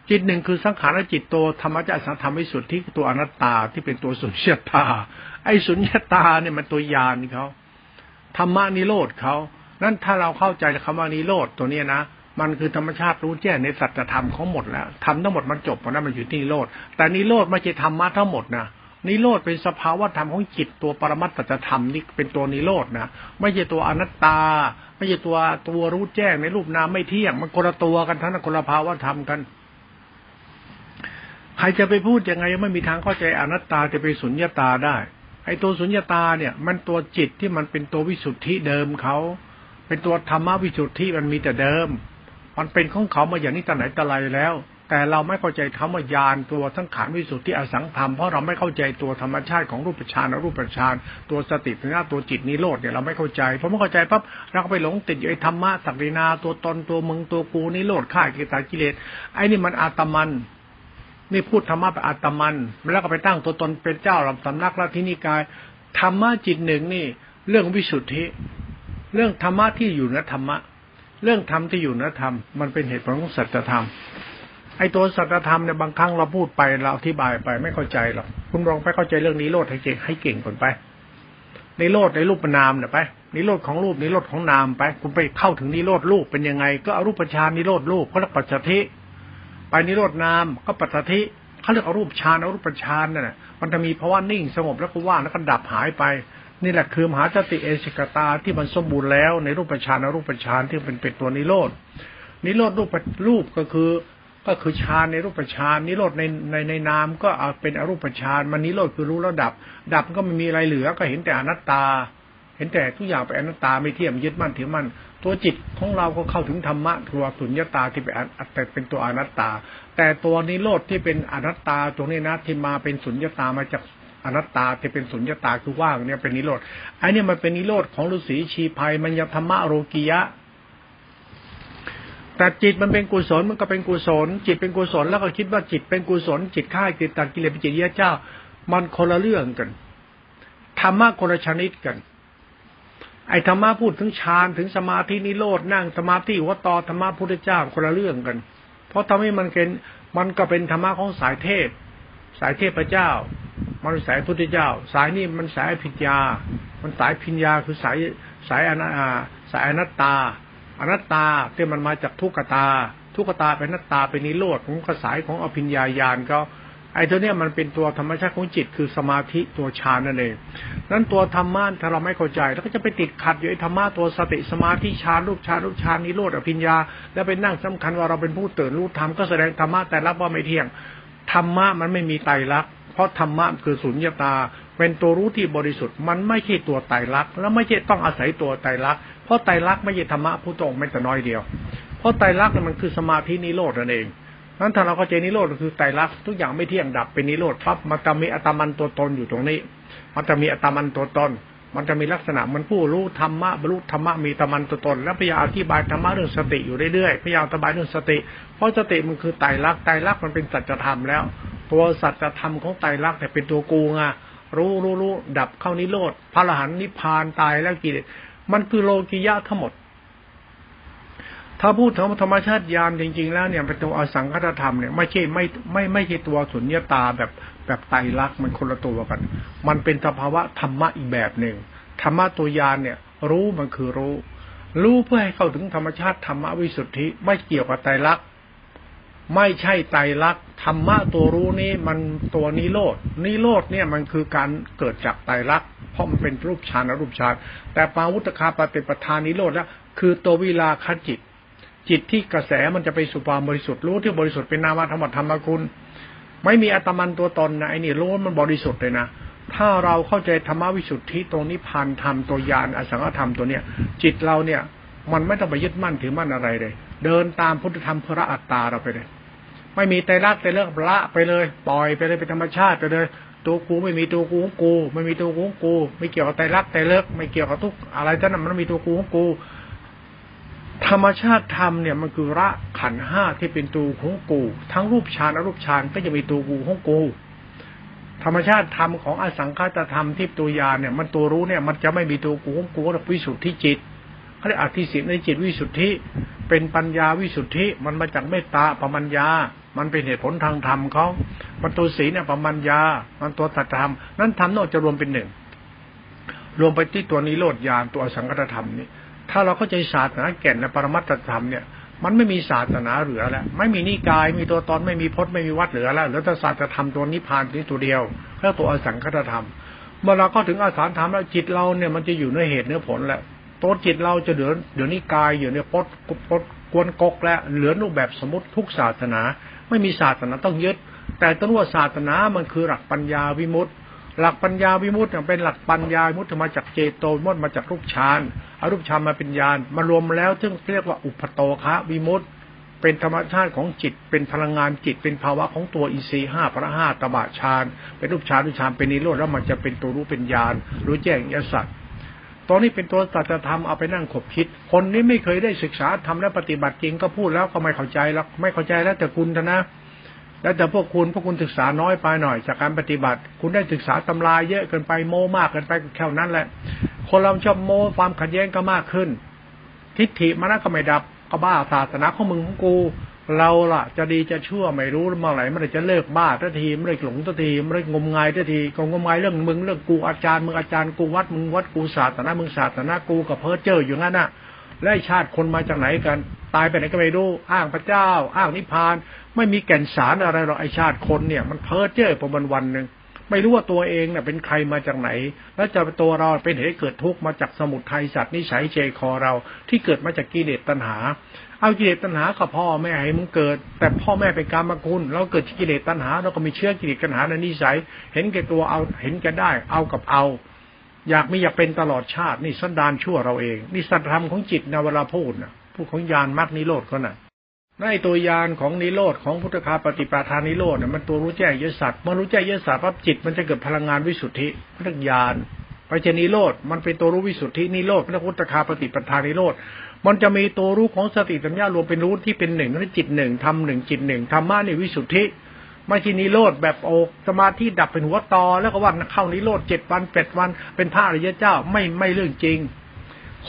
จิตหนึ่งคือสังขารจิตตัวธรรมะจักสังธรรมวิสุทธิตัวอนัตตาที่เป็นตัวสุญญตา ไอ้สุญญตาเนี่ยมันตัวยานเขาธรรมะนิโรธเขา นั่นถ้าเราเข้าใจคำว่านิโรธตัวนี้นะมันคือธรรมชาติรู้แจ้งในสัจธรรมของหมดแล้วทำทั้งหมดมันจบหมดแล้วมันอยู่ที่นิโรธแต่นิโรธไม่ใช่ธรรมะทั้งหมดนะนิโรธเป็นสภาวะธรรมของจิตตัวปรมัตตธรรมนี่เป็นตัวนิโรธนะไม่ใช่ตัวอนัตตา ไม่ใช่ตัวตัวรู้แจ้งในรูปนามไม่เที่ยงมันคนละตัวกันทั้งคนละภาวะธรรมกัน ใครจะไปพูดยังไงไม่มีทางเข้าใจอนัตตาจะไปสุญญตาได้ไอ้ตัวสุญญตาเนี่ย มันตัวจิตที่มันเป็นตัววิสุทธิเดิมเขา เป็นตัวธรรมวิสุทธิมันมีแต่เดิม มันเป็นของเขามาอย่างนี้แต่ไหนแต่ไรแล้ว แต่เราไม่เข้าใจธรรมญาณตัวทั้งขานวิสุทธิอสังธรรมเพราะเราไม่เข้าใจตัวธรรมชาติของรูปฌานรูปฌานตัวสติปัญญาตัวจิตนิโรธเนี่ยเราไม่เข้าใจเพอไม่เข้าใจปั๊บเราก็ไปหลงติดอยู่ไอ้ธรรมะสักดินา ตัวตนตัวมึงตัวกูนิโรธข่ากิเลสกิเลสไอ้นี่มันอาตมันนี่พูดธรรมะไปอาตมันแล้วก็ไปตั้งตัวตนเป็นเจ้าลำสำนักละที่นิกายธรรมะจิตหนึ่งนี่ เรื่องวิสุทธิ เรื่องธรรมะที่อยู่นธรรมะ เรื่องธรรมที่อยู่นธรรม มันเป็นเหตุผลของสัจธรรมไอ้ตัวสัจธรรมเนี่ยบางครั้งเราพูดไปเราอธิบายไปไม่เข้าใจหรอกคุณลองไปเข้าใจเรื่องนี้โลดให้เก่งให้เก่งก่อนไปในโลดในรูปนามเนี่ยไปนิโรธของรูปนิโรธของนามไป คุณไปเข้าถึงนิโรธรูปเป็นยังไง ก็อรูปฌานนิโรธรูปเขาเรียกปัจจทิไปนิโรธนามก็ปัจจทิเขาเรียกอรูปฌานอรูปฌานนั่นแหละมันจะมีภาวะนิ่งสงบแล้วก็ว่างแล้วก็ดับหายไป นี่แหละคือมหาจติเอชิกตาที่มันสมบูรณ์แล้วในรูปฌานอรูปฌานที่เป็นเป็นตัวนิโรธนิโรธรูปรูปก็คือก็คือฌานในรูปฌานนิโรธในในในนามก็เอาเป็นอรูปฌานมันนิโรธคือรู้แล้วดับ ดับก็ไม่มีอะไรเหลือก็เห็นแต่อนัตตา เห็นแต่ทุกอย่างเป็นอนัตตาไม่เที่ยมยึดมั่นถือมั่นตัวจิตของเราก็เข้าถึงธรรมะตัวสุญญตาที่เป็นแต่เป็นตัวอนัตตา แต่ตัวนิโรธที่เป็นอนัตตาตรงนี้นะที่มาเป็นสุญญตามาจาก อนัตตาที่เป็นสุญญตาคือว่างเนี่ยเป็นนิโรธไอ้นี่มันเป็นนิโรธของฤาษีชีภัยมันยธรรมะโรกิยะแต่จิตมันเป็นกุศลมันก็เป็นกุศล จิตเป็นกุศลแล้วก็คิดว่าจิตเป็นกุศล จิตค่ายจิตตัดกิเลสเป็นจิตเยเจ้า มันคนละเรื่องกันธรรมะคนละชนิดกัน ไอ้ธรรมะพูดถึงฌานถึงสมาธินิโรธนั่งสมาธิวัตตธรรมะพุทธเจ้าคนละเรื่องกัน เพราะทำให้มันเป็นมันก็เป็นธรรมะของสายเทพ สายเทพเจ้า มันสายพุทธเจ้า สายนี้มันสายพิญญา มันสายพิญญาคือสายสายอนาสายอนัตตา อนัตตาที่มันมาจากทุกขตา ทุกขตาเป็นนัตตาเป็นนิโรธของกระสายของอภิญญาญาณก็ไอ้ตัวเนี้ยมันเป็นตัวธรรมชาติของจิตคือสมาธิตัวฌานนั่นเองนั้นตัวธรรมะถ้าเราไม่เข้าใจแล้วก็จะไปติดขัดอยู่ไอ้ธรรมะตัวสติสมาธิฌานรูปฌานรูปฌานนิโรธอภิญญา แล้วไปนั่งสำคัญว่าเราเป็นผู้ตื่นรู้ธรรมก็แสดงธรรมะแต่รับว่าไม่เที่ยงธรรมะมันไม่มีไตรลักษณ ราะธรรมะคือสุญญตา เป็นตัวรู้ที่บริสุทธิ์มันไม่ใช่ตัวไตรลักษณ์และไม่ใช่ต้องอาศัยตัวไตรลักษณ์เพราะไตรลักษณ์ไม่ใช่ธรรมะผู้ตรงไม่แต่น้อยเดียว เพราะไตรลักษณ์มันคือสมาธินิโรธนั่นเองนั้นถ้าเราเข้าใจนิโรธก็คือไตรลักษณ์ทุกอย่างไม่เที่ยงดับเป็นนิโรธปั๊บมันจะมีอัตมันตัวตนอยู่ตรงนี้ มันจะมีอัตมันตัวตน มันจะมีลักษณะมันผู้รู้ธรรมะบรรลุธรรมะมีตะมันตตน แล้วพยายามอธิบายธรรมะเรื่องสติอยู่เรื่อยๆพยายามอธิบายเรื่องสติ เพราะสติมันคือไตรลักษณ์ไตรลักษณ์มันเป็นสัจธรรมแล้ว ตัวสัจธรรมของไตรลักษณ์แต่เป็นตัวกูไงรู้รู้รู้ดับเข้านิโรธพระอรหันต์นิพพานตายแล้วกิเลสมันคือโลกิยะทั้งหมด ถ้าพูดถึงธรรมชาติยานจริง ๆ แล้วเนี่ยเป็นตัวอสังคตธรรมเนี่ยไม่ใช่ไม่ไม่ไม่ใช่ตัวสุญญตาแบบแบบไตรลักษณ์มันคนละตัวกัน มันเป็นสภาวะธรรมะอีกแบบหนึ่งธรรมะตัวยานเนี่ย รู้มันคือรู้ รู้เพื่อให้เข้าถึงธรรมชาติธรรมวิสุทธิไม่เกี่ยวกับไตรลักษณ์ไม่ใช่ไตรลักษณ์ธรรมะตัวรู้นี้มันตัวนิโรดนิโรดเนี่ยมันคือการเกิดจากไตรลักษณ์เพราะมันเป็นรูปฌานอรูปฌานแต่ปาวุตคาปฏิปทานนิโรธแล้วคือตัววิลาคจิต จิตที่กระแสมันจะไปสู่ความบริสุทธิ์รู้ที่บริสุทธิ์เป็นนามธรรมธรรมคุณ ไม่มีอัตมันตัวตนนะไอ้นี่รู้มันบริสุทธิ์เลยนะถ้าเราเข้าใจธรรมวิสุทธิตรงนี้พันธรรมตัวยานอสังขธรรมตัวเนี้ยจิตเราเนี่ยมันไม่ต้องไปยึดมั่นถือมั่นอะไรเลย เดินตามพุทธธรรมพระอัตตาเราไปเลย ไม่มีใจรักใจเลิกละไปเลย ปล่อยไปเลยเป็นธรรมชาติไปเลย ตัวกูไม่มีตัวกูของกู ไม่มีตัวกูของกู ไม่เกี่ยวกับใจรักใจเลิกไม่เกี่ยวกับทุกอะไรทั้งนั้นมันมีตัวกูของกู ธรรมชาติธรรมเนี่ยมันคือระขันห้าที่เป็นตัวของกู ทั้งรูปฌานอรูปฌานก็จะมีตัวกูของกู ธรรมชาติธรรมของอสังขตธรรมที่ตัวยาเนี่ย มันตัวรู้เนี่ย มันจะไม่มีตัวกูของกูก็วิสุทธิจิตเขาเรียกอธิสิทธิในจิตวิสุทธิ เป็นปัญญาวิสุทธิ มันมาจากเมตตาปมัญญา มันเป็นเหตุผลทางธรรมเขามันตัวศีลเนี่ยปมัญญา มันตัวตัตธรรม นั้นธรรมโนจะรวมเป็นหนึ่งรวมไปที่ตัวนิโรธญาณตัวอสังขตธรรมนี้ ถ้าเราเข้าใจศาสนาแก่นและปรมัตถธรรมเนี่ยมันไม่มีศาสนาเหลือแล้ว ไม่มีนิกาย มีตัวตนไม่มีพจน์ไม่มีวัดเหลือแล้วเหลือแต่ศาสตรธรรมตัวนิพพานนี้ตัวเดียวแค่ตัวอสังคตธรรม เมื่อเราก็ถึงอาสารธรรมแล้วจิตเราเนี่ยมันจะอยู่ในเหตุเนื้อผลแหละตัวจิตเราจะเหลือเดี๋ยวนี้กายอยู่ในพจน์พจน์กวนกกแล้วเหลือรูปแบบสมมติทุกศาสนา ไม่มีศาสนาต้องยึด แต่ต้นว่าศาสนามันคือหลักปัญญาวิมุตติ หลักปัญญาวิมุตต์เป็นหลักปัญญาวิมุตต์มาจากเจโตวิมุตต์มาจากรูปฌานอารูปฌานมาเป็นญาณมารวมแล้วซึ่งเรียกว่าอุปโตคะวิมุตต์เป็นธรรมชาติของจิต เป็นพลังงานจิต เป็นภาวะของตัวอีซีห้าพระห้าตบะฌานเป็นรูปฌานรูปฌานเป็นนิโรธแล้วมันจะเป็นตัวรู้เป็นญาณรู้แจ้งยสัตว์ตอนนี้เป็นตัวสัจธรรมเอาไปนั่งขบคิด คนนี้ไม่เคยได้ศึกษาทำและปฏิบัติจริงก็พูดแล้วก็ไม่เข้าใจแล้วไม่เข้าใจแล้วแต่คุณนะ แล้วแต่พวกคุณพวกคุณศึกษาน้อยไปหน่อย จากการปฏิบัติ คุณได้ศึกษาตำราเยอะเกินไปโมมากเกินไปแค่นั้นแหละ คนเราชอบโมความขัดแย้งก็มากขึ้น ทิฏฐิมันก็ไม่ดับก็บ้าศาสนาของมึงของกู เราล่ะ จะดีจะชั่วไม่รู้เมื่อไหร่เมื่อจะเลิกบ้าทันทีเมื่อไหร่หลงทันทีเมื่อไหร่งมงายทันทีงมงายเรื่องมึงเรื่องกูอาจารย์มึงอาจารย์กูวัดมึงวัดกูศาสนามึงศาสนากูกับเพ้อเจ้ออยู่งั้นน่ะและชาติคนมาจากไหนกัน ตายไปไหนก็ไม่รู้อ้างพระเจ้า อ้างนิพพาน ไม่มีแก่นสารอะไรหรอกไอชาติคนเนี่ย มันเพ้อเจ้อประมาณวันหนึ่งไม่รู้ว่าตัวเองเนี่ยเป็นใครมาจากไหน แล้วจะตัวเราเป็นเหตุเกิดทุกข์มาจากสมุทัยสัตว์นิสัยเจคอเรา ที่เกิดมาจากกิเลสตัณหา เอากิเลสตัณหากับพ่อแม่ให้มึงเกิด แต่พ่อแม่เป็นกรรมคุณ เราเกิดกิเลสตัณหา เราก็มีเชื้อกิเลสตัณหาในนิสัย เห็นแก่ตัวเอาเห็นแก่ได้ เอากับเอา อยากม่อยากเป็นตลอดชาตินี่สันดานชั่วเราเอง นี่สัตธรรมของจิตนะเวลาพูดนะพูดของยานมรรคนิโรธเขานะ่ะ ในตัวยานของนิโรธของพุทธคาปฏิปทานนิโรธเนี่ยมันตัวรู้แจ้งยศสัตว์เมื่อรู้แจ้งยศสัตว์ปั๊บจิตมันจะเกิดพลังงานวิสุทธิพุทธญาณไปเจนิโรธมันเป็นตัวรู้วิสุทธินิโรธพระพุทธคาปฏิปทานนิโรธมันจะมีตัวรู้ของสติสัญญารวมเป็นรู้ที่เป็นหนึ่งนั่นจิตหนึ่งทำหนึ่งจิตหนึ่งธรรมะนี่วิสุทธิไม่ใช่นิโรธแบบโอสมาธิดับเป็นหัวตอ แล้วก็ว่าเข้านิโรธเจ็ดวันแปดวันเป็นพระอริยเจ้าไม่ไม่เรื่องจริง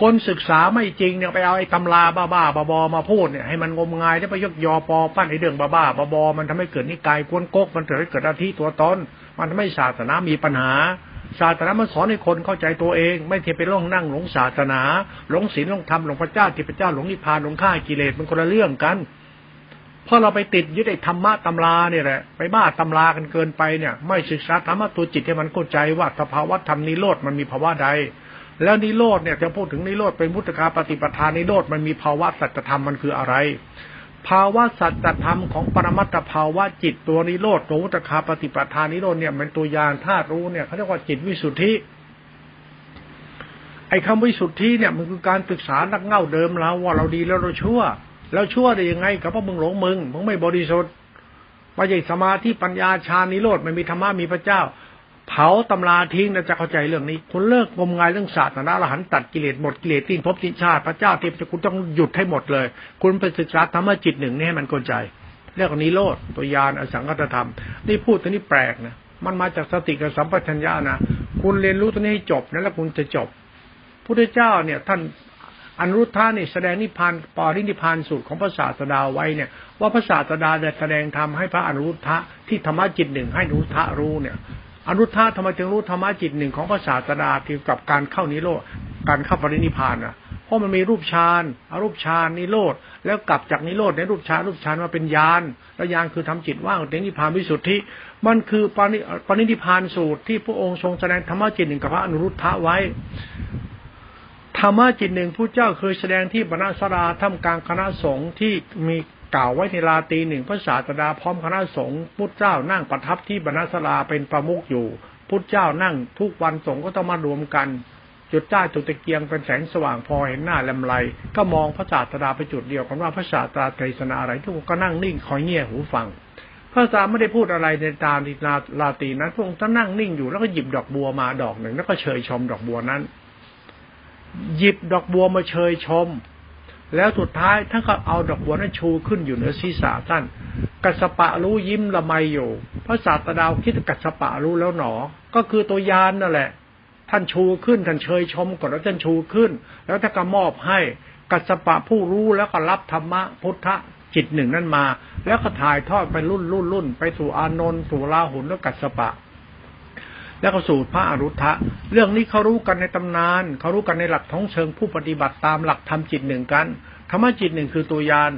คนศึกษาไม่จริงเนี่ยไปเอาไอ้ตำราบ้าบ้าบอมาพูดเนี่ยให้มันงมงายได้ไปยกยอปอปั้นไอ้เรื่องบ้าบ้าบอมันทำให้เกิดนิกายกวนกกมันเกิดให้เกิดอาทิตัวตนมันทำให้ศาสนามีปัญหา ศาสนามันสอนให้คนเข้าใจตัวเอง ไม่เทียไปล่องนั่งหลงศาสนาหลงศีลหลงธรรมหลงพระเจ้าที่พระเจ้าหลงนิพพานหลงข้ากิเลสมันคนละเรื่องกันเพราะเราไปติดยึดไอ้ธรรมะตำราเนี่ยแหละไปบ้าตำรากันเกินไปเนี่ย ไม่ศึกษาธรรมะตัวจิตให้มันเข้าใจว่าสภาวะธรรมนิโรธมันมีภาวะใด แล้วนิโรธเนี่ยจะพูดถึงนิโรธเป็นมุตตคาปฏิปทานนิโรธมันมีภาวะสัจธรรมมันคืออะไร ภาวะสัจธรรมของปรมัตถภาวะจิตตัวนิโรธตัววุตคาปฏิปทานิโรธเนี่ยมันตัวยานธาตุรู้เนี่ยเขาเรียกว่าจิตวิสุทธิไอ้คำวิสุทธิเนี่ยมันคือการศึกษานักเง่าเดิมเราว่าเราดีแล้วเราชั่ว แล้วชั่วได้ยังไงกับพราะมึงหลงมึงมึงไม่บริสุทธิ์ไม่ใช่สมาธิปัญญาฌานนิโรธไม่มีธรรมะมีพระเจ้า เผาตำราทิ้งนะจะเข้าใจเรื่องนี้คุณเลิกงมงายเรื่องศาสตร์นะอรหันตัดกิเลสหมดกิเลสทิ้งพบทิ้งชาติพระเจ้าเทพจะคุณต้องหยุดให้หมดเลย คุณไปศึกษาธรรมจิตหนึ่งนี่ให้มันเข้าใจเรื่องนี้โลดตัวยานอสังกัตธรรม นี่พูดตัวนี้แปลกนะมันมาจากสติกับสัมปชัญญะนะคุณเรียนรู้ตัวนี้ให้จบนะแล้วคุณจะจบพุทธเจ้าเนี่ยท่านอนุรุทธาเนี่ยแสดงนิพพานปรินิพพานสูตรของพระศาสดาไว้เนี่ย ว่าพระศาสดาได้แสดงธรรมให้พระอนุรุทธะที่ธรรมจิตหนึ่งให้อนุรุทธะรู้เนี่ย อนุทธาธรรมจึงรู้ธรรมะจิตหนึ่งของพระศาสดาเกี่ยวกับการเข้านิโรธการเข้าปรินิพานอะเพราะมันมีรูปฌานอารูปฌานนิโรธแล้วกลับจากนิโรธในรูปฌานรูปฌานมาเป็นญาณแล้วญาณคือทำจิตว่างเป็นนิพพานวิสุทธิ มันคือปริปรินิพานสูตรที่พระองค์ทรงแสดงธรรมะจิตหนึ่งกับพระอนุรุทธะไว้ธรรมะจิตหนึ่งผู้เจ้าเคยแสดงที่บรรณาสราท่ามกลางคณะสงฆ์ที่มี กล่าวไว้ในลาตีหนึ่งพระศาสดาพร้อมคณะสงฆ์พุทธเจ้านั่งประทับที่บรรณสราเป็นประมุขอยู่ พุทธเจ้านั่งทุกวันสงฆ์ก็ต้องมารวมกัน จุดใต้จุดตะเกียงเป็นแสงสว่างพอเห็นหน้าแลมไรก็มองพระศาสดาไปจุดเดียวกันว่าพระศาสดาเทศนาอะไร ทุกคนก็นั่งนิ่งคอยเงี่ยหูฟังพระศาสดาไม่ได้พูดอะไรในตาลีลาลาตีนั้นพระองค์ท่านนั่งนิ่งอยู่แล้วก็หยิบดอกบัวมาดอกหนึ่งแล้วก็เชยชมดอกบัวนั้น หยิบดอกบัวมาเชยชม แล้วสุดท้ายท่านก็เอาดอกบัวนั้นชูขึ้นอยู่เหนือศีรษะท่าน กัสปะรู้ยิ้มละไมอยู่พระศาสดาคิดกัสปะรู้แล้วหนอ ก็คือตัวยานนั่นแหละ ท่านชูขึ้นท่านเชยชมก่อนแล้วท่านชูขึ้น แล้วท่านก็มอบให้กัสปะผู้รู้แล้วก็รับธรรมะพุทธจิตหนึ่งนั่นมา แล้วก็ถ่ายทอดไปรุ่นรุ่นรุ่นไปสู่อานนท์สู่ลาหุนแล้วกัสปะ แล้วก็สู่พระอรุทธะ เรื่องนี้เขารู้กันในตำนานเขารู้กันในหลักท้องเชิงผู้ปฏิบัติตามหลักธรรมจิตหนึ่งกันธรรมจิตหนึ่งคือตัวยาน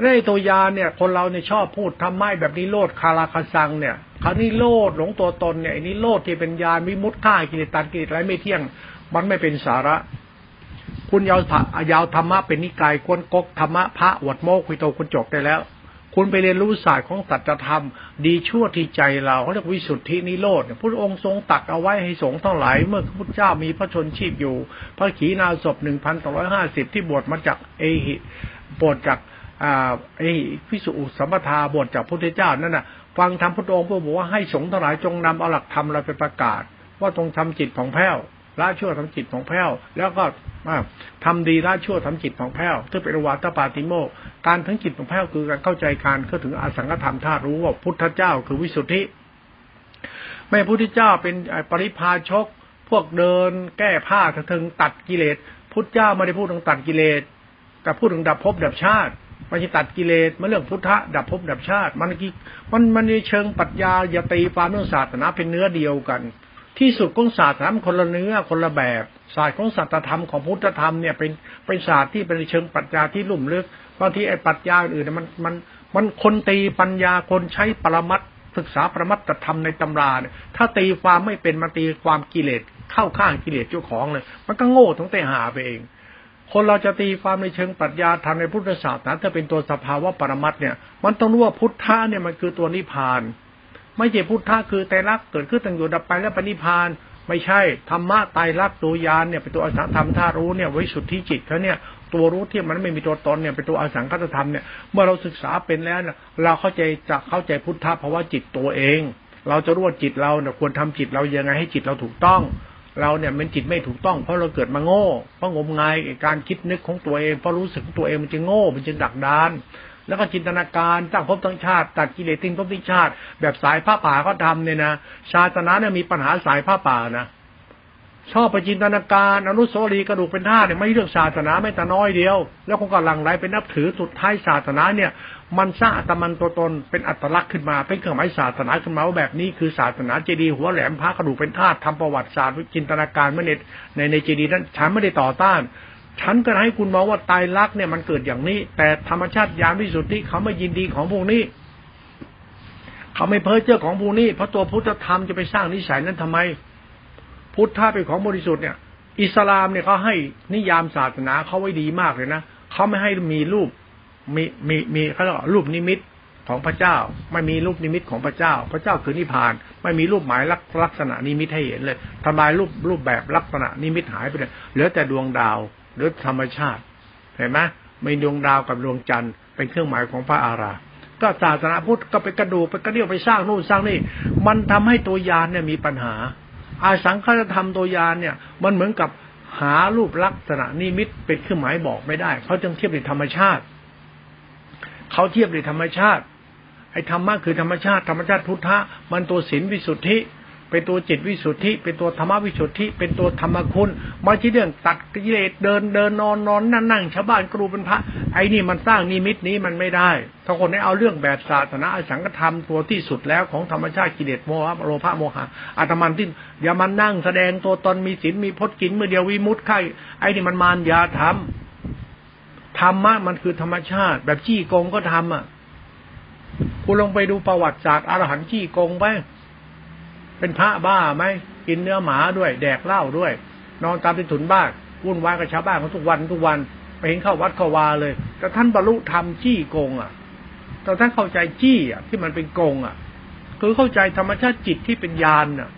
เร่ตัวยานเนี่ย คนเราเนี่ยชอบพูดทำไมแบบนี้โลดคาราคาซังเนี่ยคราวนี้โลดหลงตัวตนเนี่ยอันนี้โลดที่เป็นยานวิมุตท่ากิเลสตันกิเลสอะไรไม่เที่ยง มันไม่เป็นสาระ คุณยาวยาวธรรมะเป็นนิกายกวนกกธรรมะพระวดโมกคุยโตคุณจบได้แล้ว คุณไปเรียนรู้ศาสตร์ของสัจธรรม ดีชั่วที่ใจเราเขาเรียกวิสุทธินิโรธพระองค์ทรงตักเอาไว้ให้สงฆ์ทั้งหลาย เมื่อพระพุทธเจ้ามีพระชนชีพอยู่ พระขีณาสพหนึ่งพันสองร้อยห้าสิบที่บวชมาจากเอหิบทจากอ่าไอ้พิสุสัมปทาบทจากพระพุทธเจ้านั่นน่ะฟังธรรมพระองค์พระบอกว่าให้สงฆ์ทั้งหลายจงนำเอาหลักธรรมเราไปประกาศ ว่าตรงทำจิตของแพ้ว ละชั่วทำจิตของแพ้วแล้วก็ทำดีละชั่วทำจิตของแพ้วที่เป็นวัตปาติโมกการทั้งจิตของแพ้วคือการเข้าใจการเข้าถึงอสังขธรรมธาตุรู้ว่าพุทธเจ้าคือวิสุทธิไม่พุทธเจ้าเป็นปริพาชก พวกเดิน แก้ผ้าถึงตัดกิเลสพุทธเจ้าไม่ได้พูดถึงตัดกิเลสแต่พูดถึงดับภพดับชาติไม่ใช่ตัดกิเลสมาเรื่องพุทธะดับภพดับชาติมันมันมันในเชิงปรัชญาอย่าตีความเรื่องศาสนาเป็นเนื้อเดียวกัน ที่สุดของศาสนาคนละเนื้อคนละแบบ ศาสตร์ของสัตธรรมของพุทธธรรมเนี่ยเป็นเป็นศาสตร์ที่เป็นเชิงปรัชญาที่ลุ่มลึกบางทีไอ้ปรัชญาอื่นมันมันมันคนตีปัญญาคนใช้ปรมัตศึกษาปรมัตธรรมในตำราเนี่ยถ้าตีความไม่เป็นมาตีความกิเลสเข้าข้างกิเลสเจ้าของเลย มันก็โง่ทั้งแต่หาไปเอง คนเราจะตีความในเชิงปรัชญาทางในพุทธศาสนาถ้าเป็นตัวสภาวะปรมัตเนี่ย มันต้องรู้ว่าพุทธะเนี่ยมันคือตัวนิพพาน ไม่ใช่พุทธะคือไตรลักษณ์เกิดขึ้นตั้งอยู่ดับไปแล้วปณิพาน ไม่ใช่ธรรมะไตรลักษณ์ตัวยานเนี่ยเป็นตัวอสังธรรมธารู้เนี่ยไว้สุดที่จิตเขาเนี่ยตัวรู้ที่มันไม่มีตัวตนเนี่ยเป็นตัวอสังคตธรรมเนี่ยเมื่อเราศึกษาเป็นแล้วเนี่ยเราเข้าใจจะเข้าใจพุทธะเพราะว่าจิตตัวเอง เราจะรู้ว่าจิตเราเนี่ยควรทำจิตเรายังไงให้จิตเราถูกต้องเราเนี่ยมันจิตไม่ถูกต้องเพราะเราเกิดมาโง่เพราะงมงายการคิดนึกของตัวเองเพราะรู้สึกตัวเองมันจะโง่มันจะดักดาน แล้วก็จินตนาการตั้างภพตั้งชาติ ตัดกิเลสทิ้งภพทิ้งชาติ แบบสายผ้าป่าเขาทำเนี่ยนะชาตนะเนี่ยมีปัญหาสายผ้าป่านะชอบไปจินตนาการอนุสรีกระดูกเป็นท่าเนี่ยไม่เรื่องศาสนาไม่แต่น้อยเดียว แล้วคงกำลังไรเป็นนับถือสุดท้ายศาสนาเนี่ย มันสร้างอัตมันตัวตนเป็นอัตลักษณ์ขึ้นมาเป็นเครื่องหมายศาสนาขึ้นมาว่าแบบนี้คือศาสนาเจดีย์หัวแหลมพระกระดูกเป็นธาตุทำประวัติศาสตร์จินตนาการเมื่อในในในเจดีย์นั้นฉันไม่ได้ต่อต้าน ฉันก็ให้คุณมองว่าตายรักเนี่ยมันเกิดอย่างนี้ แต่ธรรมชาติยามวิสุทธิเขาไม่ยินดีของพวกนี้เขาไม่เพ้อเจ้าของพวกนี้เพราะตัวพุทธธรรมจะไปสร้างนิสัยนั้นทำไม พุทธะเป็นของบริสุทธิ์เนี่ย อิสลามเนี่ยเขาให้นิยามศาสนาเขาไว้ดีมากเลยนะเขาไม่ให้มีรูปมีมีมีเขาเรียกว่ารูปนิมิตของพระเจ้า ไม่มีรูปนิมิตของพระเจ้า พระเจ้าคือนิพพาน ไม่มีรูปหมายลักษณะนิมิตให้เห็นเลยทำลายรูปรูปแบบลักษณะนิมิตหายไปเลยเหลือแต่ดวงดาว รือธรรมชาติเห็นไหมมีดวงดาวกับดวงจันทร์เป็นเครื่องหมายของพระอาราก็ศาสนาพุทธก็ไปกระดูกไปกระเดี่ยวไปสร้างนู่นสร้างนี่ มันทำให้ตัวยานเนี่ยมีปัญหา อาสังฆธรรมตัวยานเนี่ย มันเหมือนกับหารูปลักษณะนิมิตเป็นเครื่องหมายบอกไม่ได้เขาจึงเทียบในธรรมชาติเขาเทียบในธรรมชาติไอ้ธรรมะคือธรรมชาติธรรมชาติพุทธะมันตัวศีลวิสุทธิ เป็นตัวจิตวิสุทธิ เป็นตัวธรรมวิสุทธิ เป็นตัวธรรมคุณม่ใช่เรื่องตัดกิเลสเดินเดินนอนนอนนั่งนั่งชาวบ้านกรูเป็นพระไอ้นี่มันสร้างนิมิตนี้มันไม่ได้ ถ้าคนได้เอาเรื่องแบบศาสนาสังฆธรรมตัวที่สุดแล้วของธรรมชาติกิเลสโมหะโลภะโมหะอาตมันที่อย่ามันนั่งแสดงตัวตนมีศีลมีพจน์กินเมื่อเดียววิมุตต์ไข่ไอ้นี่มันมารยาธรรมธรรมะมันคือธรรมชาติ แบบจี้โกงก็ทำอะคุณลองไปดูประวัติศาสตร์อรหันต์จี้โกงไป เป็นพระบ้าไหมกินเนื้อหมาด้วย แดกเหล้าด้วย นอนตามที่ถุนบ้านวุ่นวายกับชาวบ้านเขาทุกวันทุกวันไปเห็นเข้าวัดเข้าวาเลย แต่ท่านบรรลุธรรมจี้โกงอะแต่ท่านเข้าใจจี้อะที่มันเป็นโกงอะ คือเข้าใจธรรมชาติจิตที่เป็นญาณอะ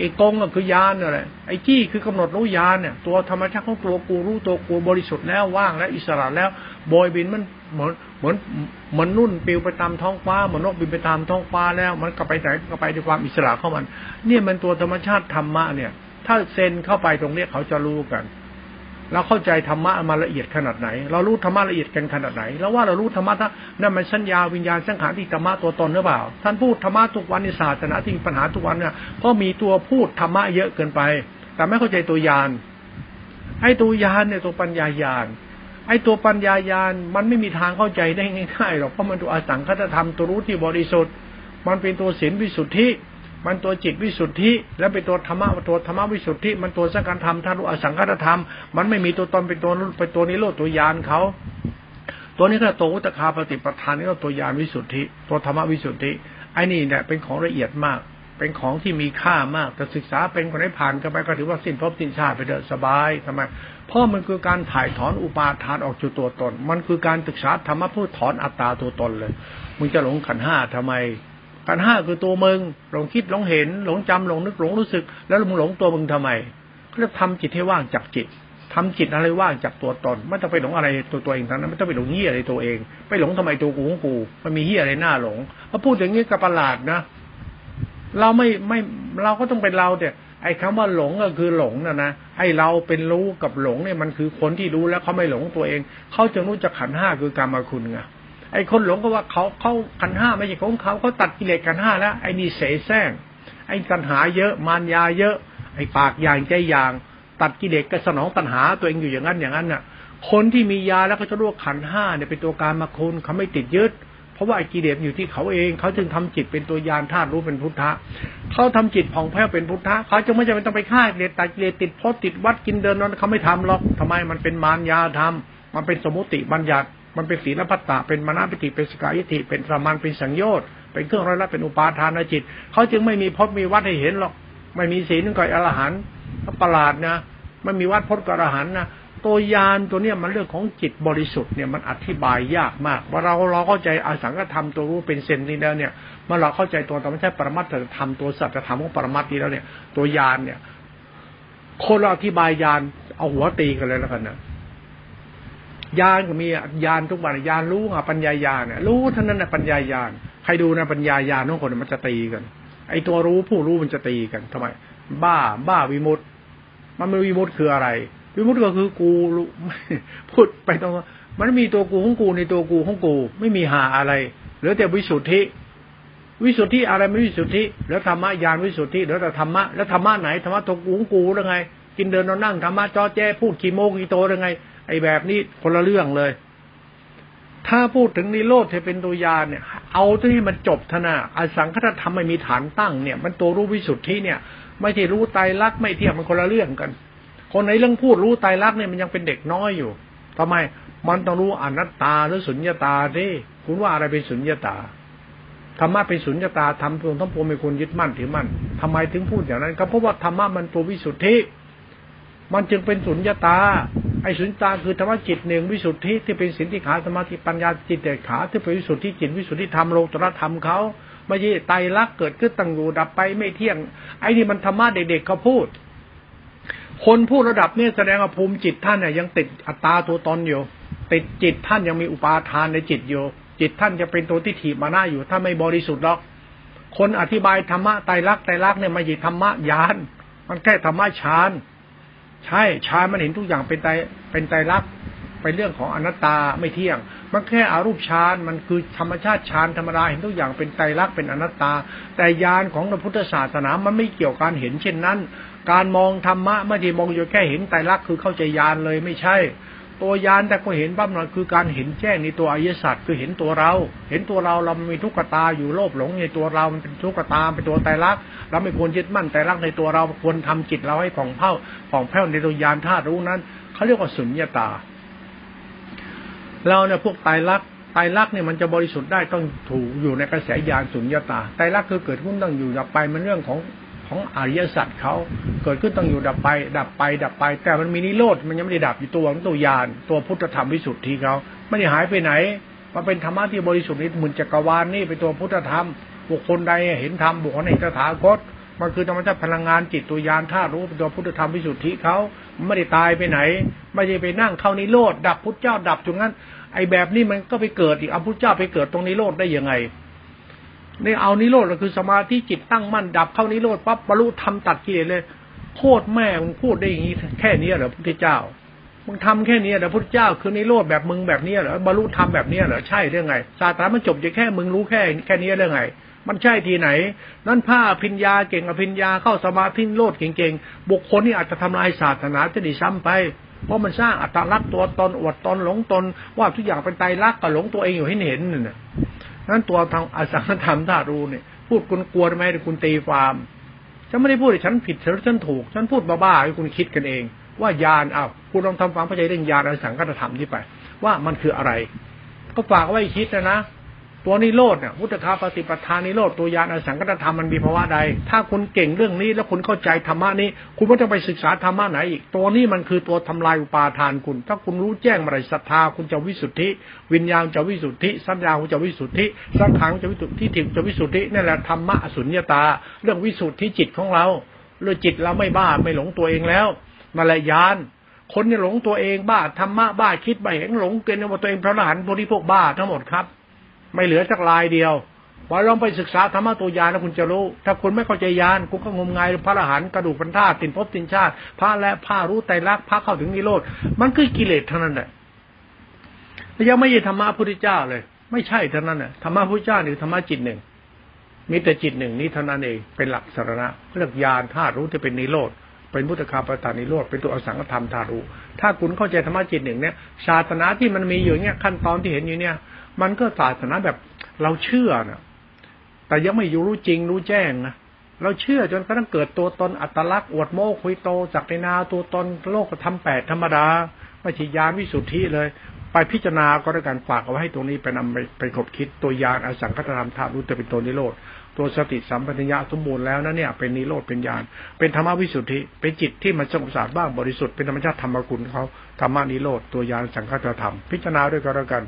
ไอ้กงก็คือยานนี่แหละไอ้จี้คือกำหนดรู้ยานเนี่ย ตัวธรรมชาติของตัวกูรู้ตัวกูบริสุทธิ์แล้วว่างแล้วอิสระแล้วโบยบินมัน เหมือนเหมือนเหมือนนุ่นปิวไปตามท้องฟ้าเหมือนนกบินไปตามท้องฟ้าแล้ว มันก็ไปไหนก็ไปด้วยความอิสระของมัน เนี่ยมันตัวธรรมชาติธรรมะเนี่ย ถ้าเซนเข้าไปตรงเนี้ยเขาจะรู้กันเราเข้าใจธรรมะมาละเอียดขนาดไหน เรารู้ธรรมะละเอียดกันขนาดไหน แล้วว่าเรารู้ธรรมะถ้านั่นมันสัญญาวิญญาณสังขารที่ธรรมะตัวตนหรือเปล่า ท่านพูดธรรมะทุกวันในศาสนาที่มีปัญหาทุกวันเนี่ยก็มีตัวพูดธรรมะเยอะเกินไป แต่ไม่เข้าใจตัวยานไอ้ตัวยานเนี่ยตัวปัญญายาน ไอ้ตัวปัญญายานมันไม่มีทางเข้าใจได้ง่ายๆหรอกเพราะมันตัวอสังคตธรรมตัวรู้ที่บริสุทธิ์ มันเป็นตัวศีลวิสุทธิ มันตัวจิตวิสุทธิ แล้วเป็นตัวธรรมะตัวธรรมวิสุทธิ มันตัวสังการธรรมท่ารู้อสังขตธรรม มันไม่มีตัวตนเป็นตัวเป็นตัวนิโรธตัวยานเขาตัวนี้ก็ตัวอุตคาปฏิปทานนี่ก็ตัวยานวิสุทธิ ตัวธรรมวิสุทธิไอ้นี่เนี่ยเป็นของละเอียดมาก เป็นของที่มีค่ามากแต่ศึกษาเป็นคนให้ผ่านกันไปก็ถือว่าสิ้นภพสิ้นชาติไปเดินสบายทำไมเพราะมันคือการถ่ายถอนอุปาทานออกจากตัวตน มันคือการศึกษาธรรมะเพื่อถอนอัตตาตัวตนเลยมึงจะหลงขันห้าทำไมขันห้าคือตัวมึงหลงคิดหลงเห็น หลงจำหลงนึกหลงรู้สึก แล้วมึงหลงตัวมึงทำไมเขาจะทำจิตให้ว่างจากจิตทำจิตอะไรว่างจากตัวตนไม่ต้องไปหลงอะไรตัวตัวเองทั้งนั้นไม่ต้องไปหลงเหี้ยอะไรตัวเอง ไปหลงทำไมตัวกูของกู มันมีเหี้ยอะไรหน้าหลงพอพูดอย่างนี้กับประหลาดนะ เราไม่ไม่เราก็ต้องเป็นเราแต่ไอ้คำว่าหลงก็คือหลงนะนะไอ้เราเป็นรู้กับหลงเนี่ยมันคือคนที่รู้แล้วเขาไม่หลงตัวเองเขาจะรู้จักขันห้าคือกรรมคุณไงไอ้คนหลงก็ว่าเขาเขาขันห้าไม่ใช่ของเขาเขาตัดกิเลสขันห้าแล้วไอ้นี่เสแสร้งไอ้ตัณหาเยอะมารยาเยอะ ไอ้ปากอย่างใจอย่าง ตัดกิเลสก็สนองตัณหาตัวเองอยู่อย่างนั้นอย่างนั้นน่ะ คนที่มียาแล้วก็จะรู้ขันห้าเนี่ยเป็นตัวการมาคุณเขาไม่ติดยึด เพราะว่าไอ้กิเลสอยู่ที่เขาเองเขาจึงทำจิตเป็นตัวยานธาตุรู้เป็นพุทธะเขาทำจิตผ่องแผ้วเป็นพุทธะเขาจะไม่จำเป็นต้องไปฆ่ากิเลสตัดกิเลสติดพจติดวัดกินเดินนอนเขาไม่ทำหรอกทำไมมันเป็นมารยาธรรมมันเป็นสมุติบัญญัติมันเป็นศีลพัตตาเป็นมณฑปิติเป็นสกายิติเป็นสมานเป็นสังโยชน์เป็นเครื่องร้อยละเป็นอุปาทานจิตเขาจึงไม่มีพจมีวัดให้เห็นหรอก ไม่มีศีลก็อรหันต์ประหลาดนะไม่มีวัดพจน์ก็อรหันต์นะ ตัวยานตัวเนี้ยมันเรื่องของจิตบริสุทธิ์เนี่ยมันอธิบายยากมากว่าเราเราเข้าใจอสังกธรรมตัวรู้เป็นเซนนี้แล้วเนี่ยเมื่อเราเข้าใจตัวธรรมชาติปรมัตถธรรมตัวสัจธรรมของปรมัตถนี้แล้วเนี่ย ตัวยานเนี่ย คนเราอธิบายยานเอาหัวตีกันเลยแล้วกันนะญาณก็มีญาณทุกวันญาณรู้อะปัญญาญาเนี่ยรู้ท่านั้นนะปัญญาญาณใครดูนะปัญญาญาณทุกคนมันจะตีกัน ไอตัวรู้ผู้รู้มันจะตีกันทำไม บ้า บ้าวิมุตมันไม่วิมุตคืออะไร วิมุตก็คือกูพูดไปตรงมันมีตัวกูของกูในตัวกูของกู ไม่มีหาอะไรเหลือแต่วิสุทธิ วิสุทธิอะไรไม่วิสุทธิ แล้วธรรมะญาณวิสุทธิแล้วแต่ธรรมะแล้วธรรมะไหนธรรมะตัวกูของกูหรือไง กินเดินนอนนั่งธรรมะจอแจ้พูดขีโมกีโตหรือไง ไอ้แบบนี้คนละเรื่องเลย ถ้าพูดถึงนิโรธเป็นตัวยาเนี่ย เอาที่มันจบทนาอสังคตธรรมไม่มีฐานตั้งเนี่ย มันตัวรู้วิสุทธิเนี่ย ไม่ใช่รู้ไตรลักษณ์ไม่เที่ยบมันคนละเรื่องกัน คนในเรื่องพูดรู้ไตรลักเนี่ยมันยังเป็นเด็กน้อยอยู่ทำไม มันต้องรู้อนัตตาหรือสุญญาตาดิคุณว่าอะไรเป็นสุญญาตาธรรมะเป็นสุญญาตาทำตัวทั้งปวงเป็นคนยึดมั่นถือมั่นทำไมถึงพูดอย่างนั้นก็เพราะว่าธรรมะมันตัววิสุทธิ มันจึงเป็นสุญญาตา ไอ้สุญญาตาคือธรรมะจิตหนึ่งวิสุทธิที่เป็นสินติขาสมาธิปัญญาจิตเดชขาที่เป็นวิสุทธิจิตวิสุทธิธรรมโลตรธรรมเขาไม่ใช่ไตรลักษณ์เกิดขึ้นตั้งอยู่ดับไปไม่เที่ยง ไอ้นี่มันธรรมะเด็กๆเขาพูด คนพูดระดับนี้แสดงว่าภูมิจิตท่านเนี่ยยังติดอัตตาตัวตนอยู่ ติดจิตท่านยังมีอุปาทานในจิตอยู่ จิตท่านจะเป็นตัวที่ถีบมาหน้าอยู่ ถ้าไม่บริสุทธิ์หรอก คนอธิบายธรรมะไตรลักษณ์ไตรลักษณ์เนี่ยม่ใช่ธรรมะยาน มันแค่ธรรมะฌานใช่ฌานมันเห็นทุกอย่างเป็นไตเป็นไตรลักษณ์เป็นเรื่องของอนัตตาไม่เที่ยง มันแค่อารูปฌานมันคือธรรมชาติฌานธรรมดาเห็นทุกอย่างเป็นไตรลักษณ์เป็นอนัตตา แต่ญาณของพระพุทธศาสนามันไม่เกี่ยวการเห็นเช่นนั้น การมองธรรมะไม่ได้มองอยู่แค่เห็นไตรลักษณ์คือเข้าใจญาณเลยไม่ใช่ ตัวยานแต่ก็เห็นปั๊บหน่อยคือการเห็นแจ้งในตัวอริยสัจคือเห็นตัวเรา เห็นตัวเราเรามีทุกขตาอยู่โลภหลงในตัวเรามันเป็นทุกขตาเป็นตัวไตรลักษณ์เราไม่ควรยึดมั่นไตรลักษณ์ในตัวเราควรทำจิตเราให้ผ่องเผ้าผ่องแผ้วในตัวยานธาตุรู้นั้นเขาเรียกว่าสุญญตา เราเนี่ยพวกไตรลักษณ์ไตรลักษณ์เนี่ยมันจะบริสุทธิ์ได้ต้องถูกอยู่ในกระแสญาณสุญญตาไตรลักษณ์คือเกิดขึ้นต้องอยู่ดับไปมันเรื่องของ ของอริยสัจเขาเกิดขึ้นต้องอยู่ดับไป ดับไป ดับไป แต่มันมีนิโรธมันยังไม่ได้ดับอยู่ตัวของตัวยานตัวพุทธธรรมวิสุทธิเขาไม่ได้หายไปไหนมันเป็นธรรมะที่บริสุทธิ์นี่หมุนจักรวาลนี่เป็นตัวพุทธธรรม บุคคลใดเห็นธรรมบุคคลเห็นตถาคตมันคือธรรมชาติพลังงานจิตตัวยานธาตุรู้เป็นตัวพุทธธรรมวิสุทธิเขาไม่ได้ตายไปไหน ไม่ได้ไปนั่งเข้านิโรธดับพุทธเจ้าดับจนงั้นไอ้แบบนี้มันก็ไปเกิดอีกเอาพุทธเจ้าไปเกิดตรงนิโรธได้ยังไง นี่เอานิโรธก็คือสมาธิจิตตั้งมั่นดับเข้านิโรธปั๊บบรรลุธรรมตัดกิเลสเลยโคตรแม่มึงพูดได้อย่างนี้แค่นี้เหรอพุทธเจ้ามึงทำแค่นี้เหรอพุทธเจ้าคือนิโรธแบบมึงแบบนี้เหรอบรรลุธรรมแบบนี้เหรอใช่เรื่องไงศาสตรามันจบจะแค่มึงรู้แค่แค่นี้เรื่องไง มันใช่ทีไหน นั่นผ้าพิญญาเก่งอภิญญาเข้าสมาธิโลดเก่งๆบุคคลนี่อาจจะทำลายศาสนาจะดีซ้ำไปเพราะมันสร้างอัตลักษณ์ตัวตนอวดตนหลงตน ว่าทุกอย่างเป็นไตรลักษณ์ก็หลงตัวเองอยู่ให้เห็นนี่ะ นั้นตัวทางอสังขธรรมธาตุรู้เนี่ยพูดคุณกลัวไหมหรือคุณตีความฉันไม่ได้พูดฉันผิดฉันถูก ฉันพูดบ้าๆให้คุณคิดกันเอง ว่ายานอ้าวคุณลองทำความเข้าใจเรื่องยานอสังขธรรมที่ไป ว่ามันคืออะไร ก็ฝากไว้คิดนะนะ ตัวนิโรธเนี่ยพุทธคาปฏิปทานนิโรธตัวยานอสังกัตธรรมมันมีภาวะใด ถ้าคุณเก่งเรื่องนี้แล้วคุณเข้าใจธรรมะนี้ คุณไม่ต้องไปศึกษาธรรมะไหนอีก ตัวนี้มันคือตัวทำลายอุปาทานคุณ ถ้าคุณรู้แจ้งมาไรศรัทธาคุณจะวิสุทธิ วิญญาณจะวิสุทธิ สัญญาคุณจะวิสุทธิ สังขารจะวิสุทธิทิฏจะวิสุทธินั่แหละธรรมะสุญญตา เรื่องวิสุทธิจิตของเราเรื่องจิตเราไม่บ้าไม่หลงตัวเองแล้วมาละยานคนเนี่ยหลงตัวเองบ้าธรรมะบ้าคิดไปเห็นหลงเกินว่าตัวเองพระอรหันต์พวกนี้พวกบ้าทั้งหมดครับ ไม่เหลือสักลายเดียวว่าลองไปศึกษาธรรมะตัวยานแล้วคุณจะรู้ ถ้าคุณไม่เข้าใจยานคุณก็งมงายพระอรหันต์กระดูกพันธาตินภพตินชาติ พระและพระรู้ไตรลักษณ์พระเข้าถึงนิโรธมันคือกิเลสเท่านั้นแหละยังไม่ใช่ธรรมะพุทธเจ้าเลย ไม่ใช่เท่านั้นน่ะธรรมะพุทธเจ้านี่ธรรมะจิตหนึ่งมีแต่จิตหนึ่งนี้เท่านั้นเองเป็นหลักสารณะเรื่องยานธาตุรู้ที่เป็นนิโรธเป็นพุทธคาปตานิโรธเป็นตัวอสังขธรรมธาตุรู้ถ้าคุณเข้าใจธรรมะจิตหนึ่งเนี่ยศาสนาที่มันมีอยู่เนี่ยขั้นตอนที่เห็นอยู่เนี่ย มันก็ศาสนาแบบเราเชื่อนะแต่ยังไม่รู้จริงรู้แจ้งนะเราเชื่อจนกระทั่งเกิดตัวตนอัตลักษณ์อวดโม้คุยโตจากในนาตัวตนโลกธรรมแปดธรรมดาไม่ใช่ยานวิสุทธิเลย ไปพิจารณาก็ได้วการฝากเอาไว้ให้ตรงนี้ไปนำไปไปขบคิดตัวยานอสังคตธรรมธาตุรู้จะเป็นตัวนิโรธตัวสติสัมปชัญญะสมบูรณ์แล้วนะเนี่ยเป็นนิโรธเป็นญาณเป็นธรรมวิสุทธิเป็นจิตที่มันสงบสะอาดบ้างบริสุทธิ์เป็นธรรมชาติธรรมกุลเขาธรรมนิโรธตัวยานสังคตธรรม พิจารณาด้วยก็แล้วกัน